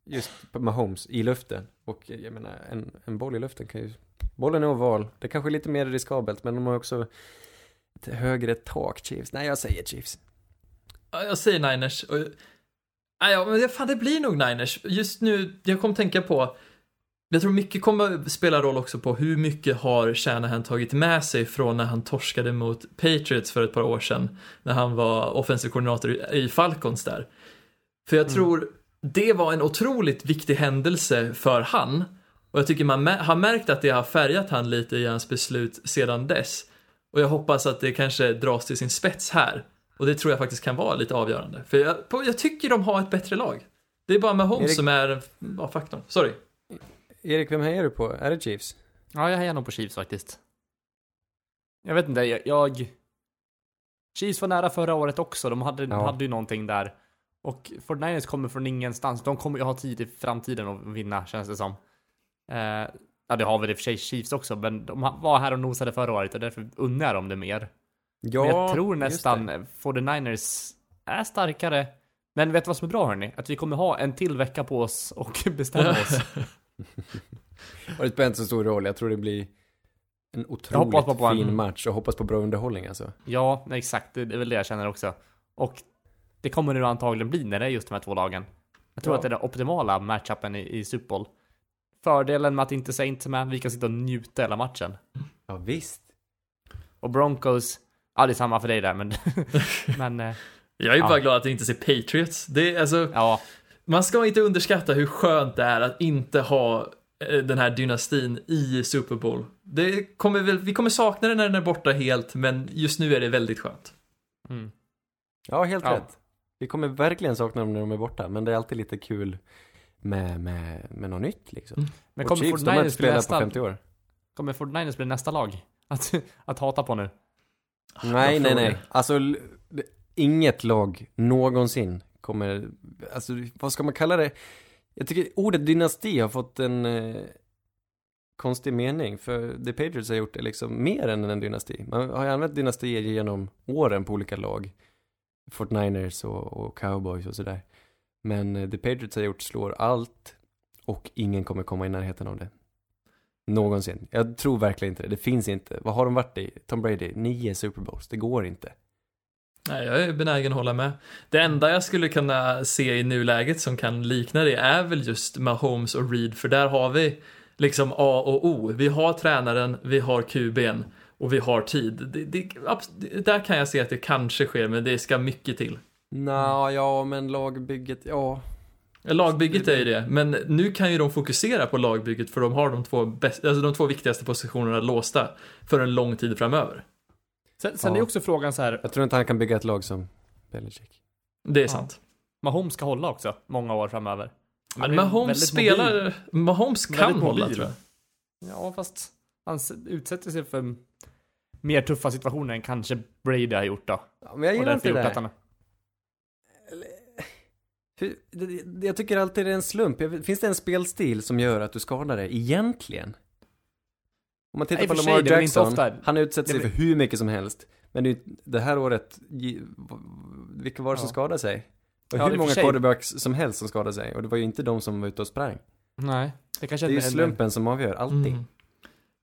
just Mahomes i luften. Och jag menar, en, en boll i luften kan ju... Bollen är oval. Det kanske är lite mer riskabelt, men de har också ett högre tak, Chiefs. Nej, jag säger Chiefs. Jag säger Niners. Nej, ja, men fan det blir nog Niners. Just nu, jag kom tänka på, jag tror mycket kommer spela roll också på hur mycket har Shanahan tagit med sig från när han torskade mot Patriots för ett par år sedan, när han var offensiv koordinator i Falcons där. För jag mm. tror det var en otroligt viktig händelse för han. Och jag tycker man har märkt att det har färgat han lite i hans beslut sedan dess. Och jag hoppas att det kanske dras till sin spets här. Och det tror jag faktiskt kan vara lite avgörande. För jag, jag tycker de har ett bättre lag. Det är bara Mahomes som är ja, faktorn. Sorry. Erik, vem hejar du på? Är det Chiefs? Ja, jag hejar nog på Chiefs faktiskt. Jag vet inte, jag... jag... Chiefs var nära förra året också. De hade, ja. hade ju någonting där. Och 49ers kommer från ingenstans. De kommer ju ha tid i framtiden att vinna, känns det som. Eh, ja, det har väl i och för sig Chiefs också, men de var här och nosade förra året och därför unnar jag dem det mer. Ja, men jag tror nästan 49ers är starkare. Men vet du vad som är bra hörni? Att vi kommer ha en till vecka på oss och bestämma oss. och det spelar inte så stor roll. Jag tror det blir en otroligt på fin en... match och hoppas på bra underhållning alltså. Ja, exakt. Det är väl det jag känner också. Och det kommer det antagligen bli när det är just de här två lagen. Jag tror ja. att det är den optimala matchupen i, i Super Bowl. Fördelen med att inte Saints är med, vi kan sitta och njuta hela matchen. Ja, visst. Och Broncos, Ja, det är samma för dig där, men... men eh, jag är ja. bara glad att jag inte ser Patriots. Det är alltså... Ja. Man ska inte underskatta hur skönt det är att inte ha eh, den här dynastin i Super Bowl. Det kommer väl, vi kommer sakna den när den är borta helt, men just nu är det väldigt skönt. Mm. Ja, helt ja. rätt. Vi kommer verkligen sakna dem när de är borta, men det är alltid lite kul med, med, med något nytt liksom. Mm. Men kommer Chiefs, de har inte 49ers bli spelat på nästa, 50 år. kommer 49ers bli nästa lag? Att, att hata på nu? Nej, nej, nej. Alltså, inget lag någonsin kommer, alltså vad ska man kalla det? Jag tycker ordet dynasti har fått en eh, konstig mening, för The Patriots har gjort det liksom mer än en dynasti. Man har ju använt dynastier genom åren på olika lag. 49ers och, och cowboys och sådär. Men eh, The Patriots har gjort slår allt och ingen kommer komma i närheten av det. Någonsin. Jag tror verkligen inte det. Det finns inte. Vad har de varit i? Tom Brady? Nio Super Bowls. Det går inte. Nej, jag är benägen att hålla med. Det enda jag skulle kunna se i nuläget som kan likna det är väl just Mahomes och Reed, för där har vi liksom A och O. Vi har tränaren, vi har QB'n och vi har tid. Det, det, där kan jag se att det kanske sker, men det ska mycket till. Nå, ja, men lagbygget, ja. Lagbygget är ju det, men nu kan ju de fokusera på lagbygget för de har de två, bäst, alltså de två viktigaste positionerna låsta för en lång tid framöver. Sen, sen Ja. är också frågan så här, Jag tror inte han kan bygga ett lag som Belichick. Det är Ja. sant. Mahomes ska hålla också, många år framöver. Men Mahomes spelar, mobil. Mahomes kan Väldigt hålla mobil. tror jag. Ja, fast han utsätter sig för mer tuffa situationer än kanske Brady har gjort då. Ja, men jag gillar inte det att han... Jag tycker alltid det är en slump. Finns det en spelstil som gör att du skadar dig egentligen? Om man tittar Nej, på sig, Lamar inte Jackson, ofta- han utsätter sig för hur mycket som helst. Men det, det här året, vilka var det som Ja. skadade sig? Och Ja, hur många sig. quarterbacks som helst som skadade sig. Och det var ju inte de som var ute och sprang. Nej, det kanske Det är ju en- en- slumpen som avgör, alltid. Mm.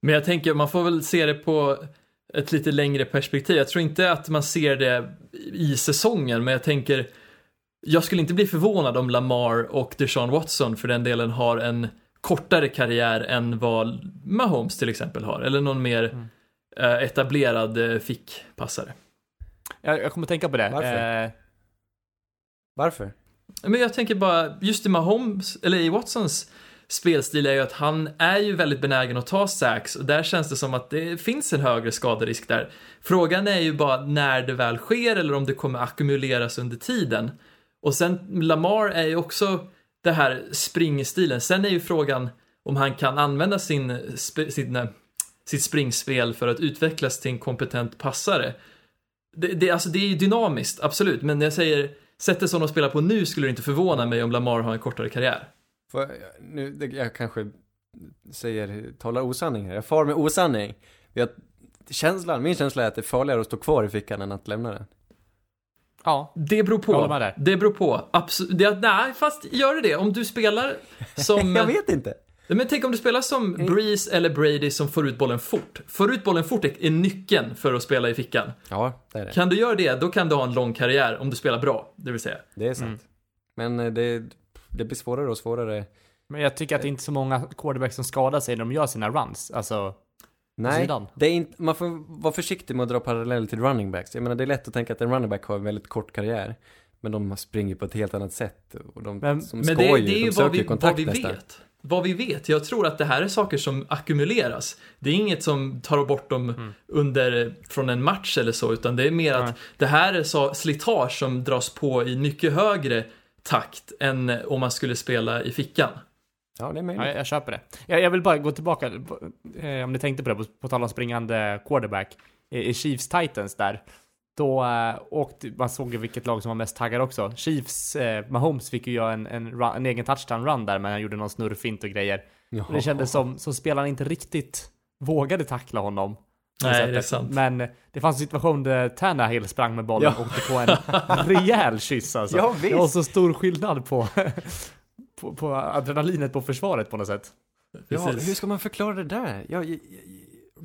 Men jag tänker, man får väl se det på ett lite längre perspektiv. Jag tror inte att man ser det i säsongen, men jag tänker, jag skulle inte bli förvånad om Lamar och Deshaun Watson för den delen har en kortare karriär än vad Mahomes till exempel har, eller någon mer Mm. eh, etablerad eh, fickpassare. Jag, jag kommer tänka på det. Varför? Eh, Varför? Men jag tänker bara, just i Mahomes, eller i Watsons spelstil är ju att han är ju väldigt benägen att ta sacks och där känns det som att det finns en högre skaderisk där. Frågan är ju bara när det väl sker eller om det kommer ackumuleras under tiden. Och sen Lamar är ju också det här springstilen. Sen är ju frågan om han kan använda sin, sp- sin, sitt springspel för att utvecklas till en kompetent passare. Det, det, alltså det är ju dynamiskt, absolut, men jag säger sättet som de spelar på nu skulle det inte förvåna mig om Lamar har en kortare karriär. Får jag, nu, det, jag kanske säger, talar osanning här. Jag far med osanning. Jag, känslan, min känsla är att det är farligare att stå kvar i fickan än att lämna den ja, Det beror Jag på. med där. Det beror på. Absolut. Det, nej, fast gör det det. Om du spelar som... jag vet inte. Men tänk om du spelar som Breeze eller Brady som får ut bollen fort. Får ut bollen fort är nyckeln för att spela i fickan. Ja, det är det. Kan du göra det, då kan du ha en lång karriär om du spelar bra, det vill säga. Det är sant. Men eh, det, det blir svårare och svårare. men jag tycker att det är inte så många quarterbacks som skadar sig när de gör sina runs. Alltså, Nej, det är inte, man får vara försiktig med att dra paralleller till running backs. Jag menar, det är lätt att tänka att en running back har en väldigt kort karriär. Men de springer på ett helt annat sätt. Och de Men- som Men ska det, det är de ju vad söker vi, ju vad kontakt vi nästan. vet. Vad vi vet. Jag tror att det här är saker som ackumuleras. Det är inget som tar bort dem Mm. under, från en match eller så, utan det är mer Nej. att det här är så slitage som dras på i mycket högre takt än om man skulle spela i fickan. Ja, det är ja, möjligt. jag, jag köper det. Jag, jag vill bara gå tillbaka, eh, om ni tänkte på det, på, på tal om springande quarterback, i, i Chiefs Titans där. Då eh, åkte, man såg ju vilket lag som var mest taggad också. Chiefs, eh, Mahomes fick ju göra en, en, run, en egen touchdown-run där, men han gjorde någon snurrfint och grejer. Och det kändes som, som spelarna inte riktigt vågade tackla honom. Nej, sättet. det är sant. Men det fanns en situation där Tannehill sprang med bollen Ja. och åkte på en rejäl kyss alltså. Ja, visst. Det var så stor skillnad på, på, på adrenalinet på försvaret på något sätt. Ja, Precis. hur ska man förklara det där? Ja, jag- jag-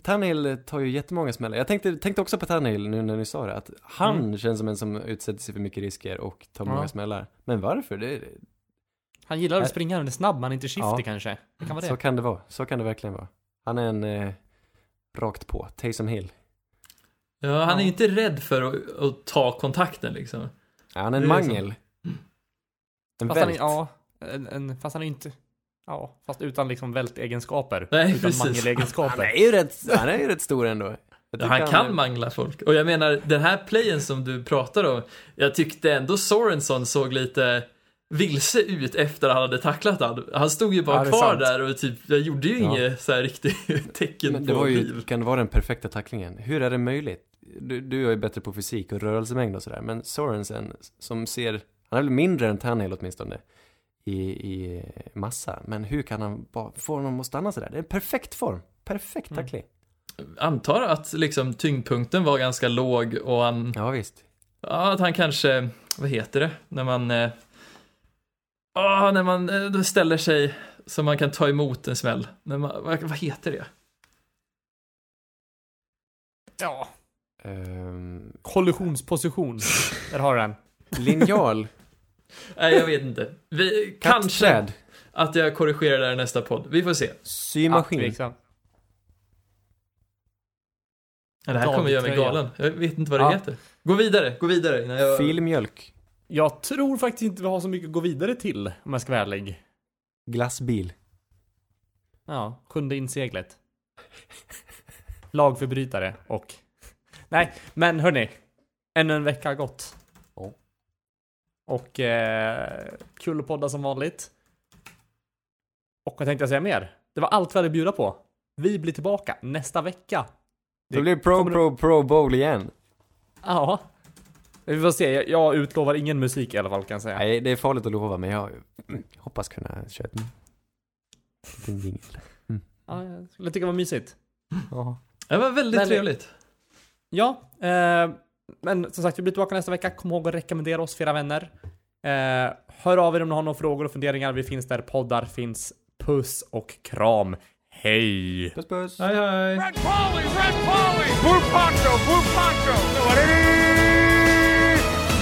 Tannehill tar ju jättemånga smällar. Jag tänkte, tänkte också på Tannehill nu när ni sa det, att han Mm. känns som en som utsätter sig för mycket risker och tar Ja. många smällar. Men varför? Det, Han gillar att springa, han är snabb, man är inte shifty Ja. kanske. Det kan vara så det. kan det vara. Så kan det verkligen vara. Han är en eh, rakt på, Taysom Hill. Ja, han är Ja. inte rädd för att, att ta kontakten liksom. Ja, han är en Det är så. mangel. En Fast han är, vält. ja, en, en, fast han är ju inte, ja, fast utan liksom vältegenskaper. Nej, utan precis. Han mangelegenskaper. är ju rätt, han är ju rätt stor ändå. Ja, han kan mangla folk. Och jag menar, den här playen som du pratar om, jag tyckte ändå Sorenson såg lite vilse ut efter att han hade tacklat han. Han stod ju bara Ja, kvar sant. där och typ, jag gjorde ju Ja. inget så här riktigt tecken Men det på var ju, liv. kan det vara den perfekta tacklingen? Hur är det möjligt? Du, du är ju bättre på fysik och rörelsemängd och sådär, men Sorensen som ser, han är väl mindre än Tannehill åtminstone i, i massa, men hur kan han få honom att stanna sådär? Det är en perfekt form, perfekt Mm. tackling. Antar att liksom tyngdpunkten var ganska låg och han, Ja visst. ja att han kanske, vad heter det, när man, eh, när man eh, ställer sig så man kan ta emot en smäll. När man, vad, vad heter det? Ja. Ehm, Kollisionsposition. Där har den. linjal, Nej, jag vet inte. Vi, kanske kattträd, att jag korrigerar det här i nästa podd. Vi får se. symaskin. Ja, det här kommer göra mig galen. Jag vet inte vad det Ja. heter. Gå vidare, gå vidare innan jag... filmjölk, Jag tror faktiskt inte vi har så mycket att gå vidare till, om jag ska vara ärlig. glassbil. Ja, sjunde inseglet. Lagförbrytare och... Nej, men hörni. Ännu en vecka har gått. Och eh, kul att podda som vanligt. Och vad tänkte jag säga mer? Det var allt vi hade att bjuda på. Vi blir tillbaka nästa vecka. Det blir pro, kommer- pro, pro bowl igen. Ja. Vi får se, jag, jag utlovar ingen musik i alla fall kan jag säga. Nej, det är farligt att lova, men jag hoppas kunna köra en liten jingel. Ja, jag skulle tycka det var mysigt. Ja. Det var väldigt Men- trevligt. Ja, eh, men som sagt, vi blir tillbaka nästa vecka. Kom ihåg att rekommendera oss för era vänner. Eh, hör av er om ni har några frågor och funderingar. Vi finns där poddar finns. Puss och kram. Hej! Puss puss! Hej hej! Red Polly, Red Polly! Blue Poncho, Blue Poncho!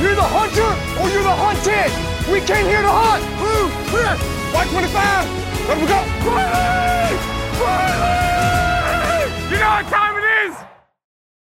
You're the hunter or you're the hunted! We came here to hunt! Blue, clear! White 25! Let we go! Riley! Riley! You know what time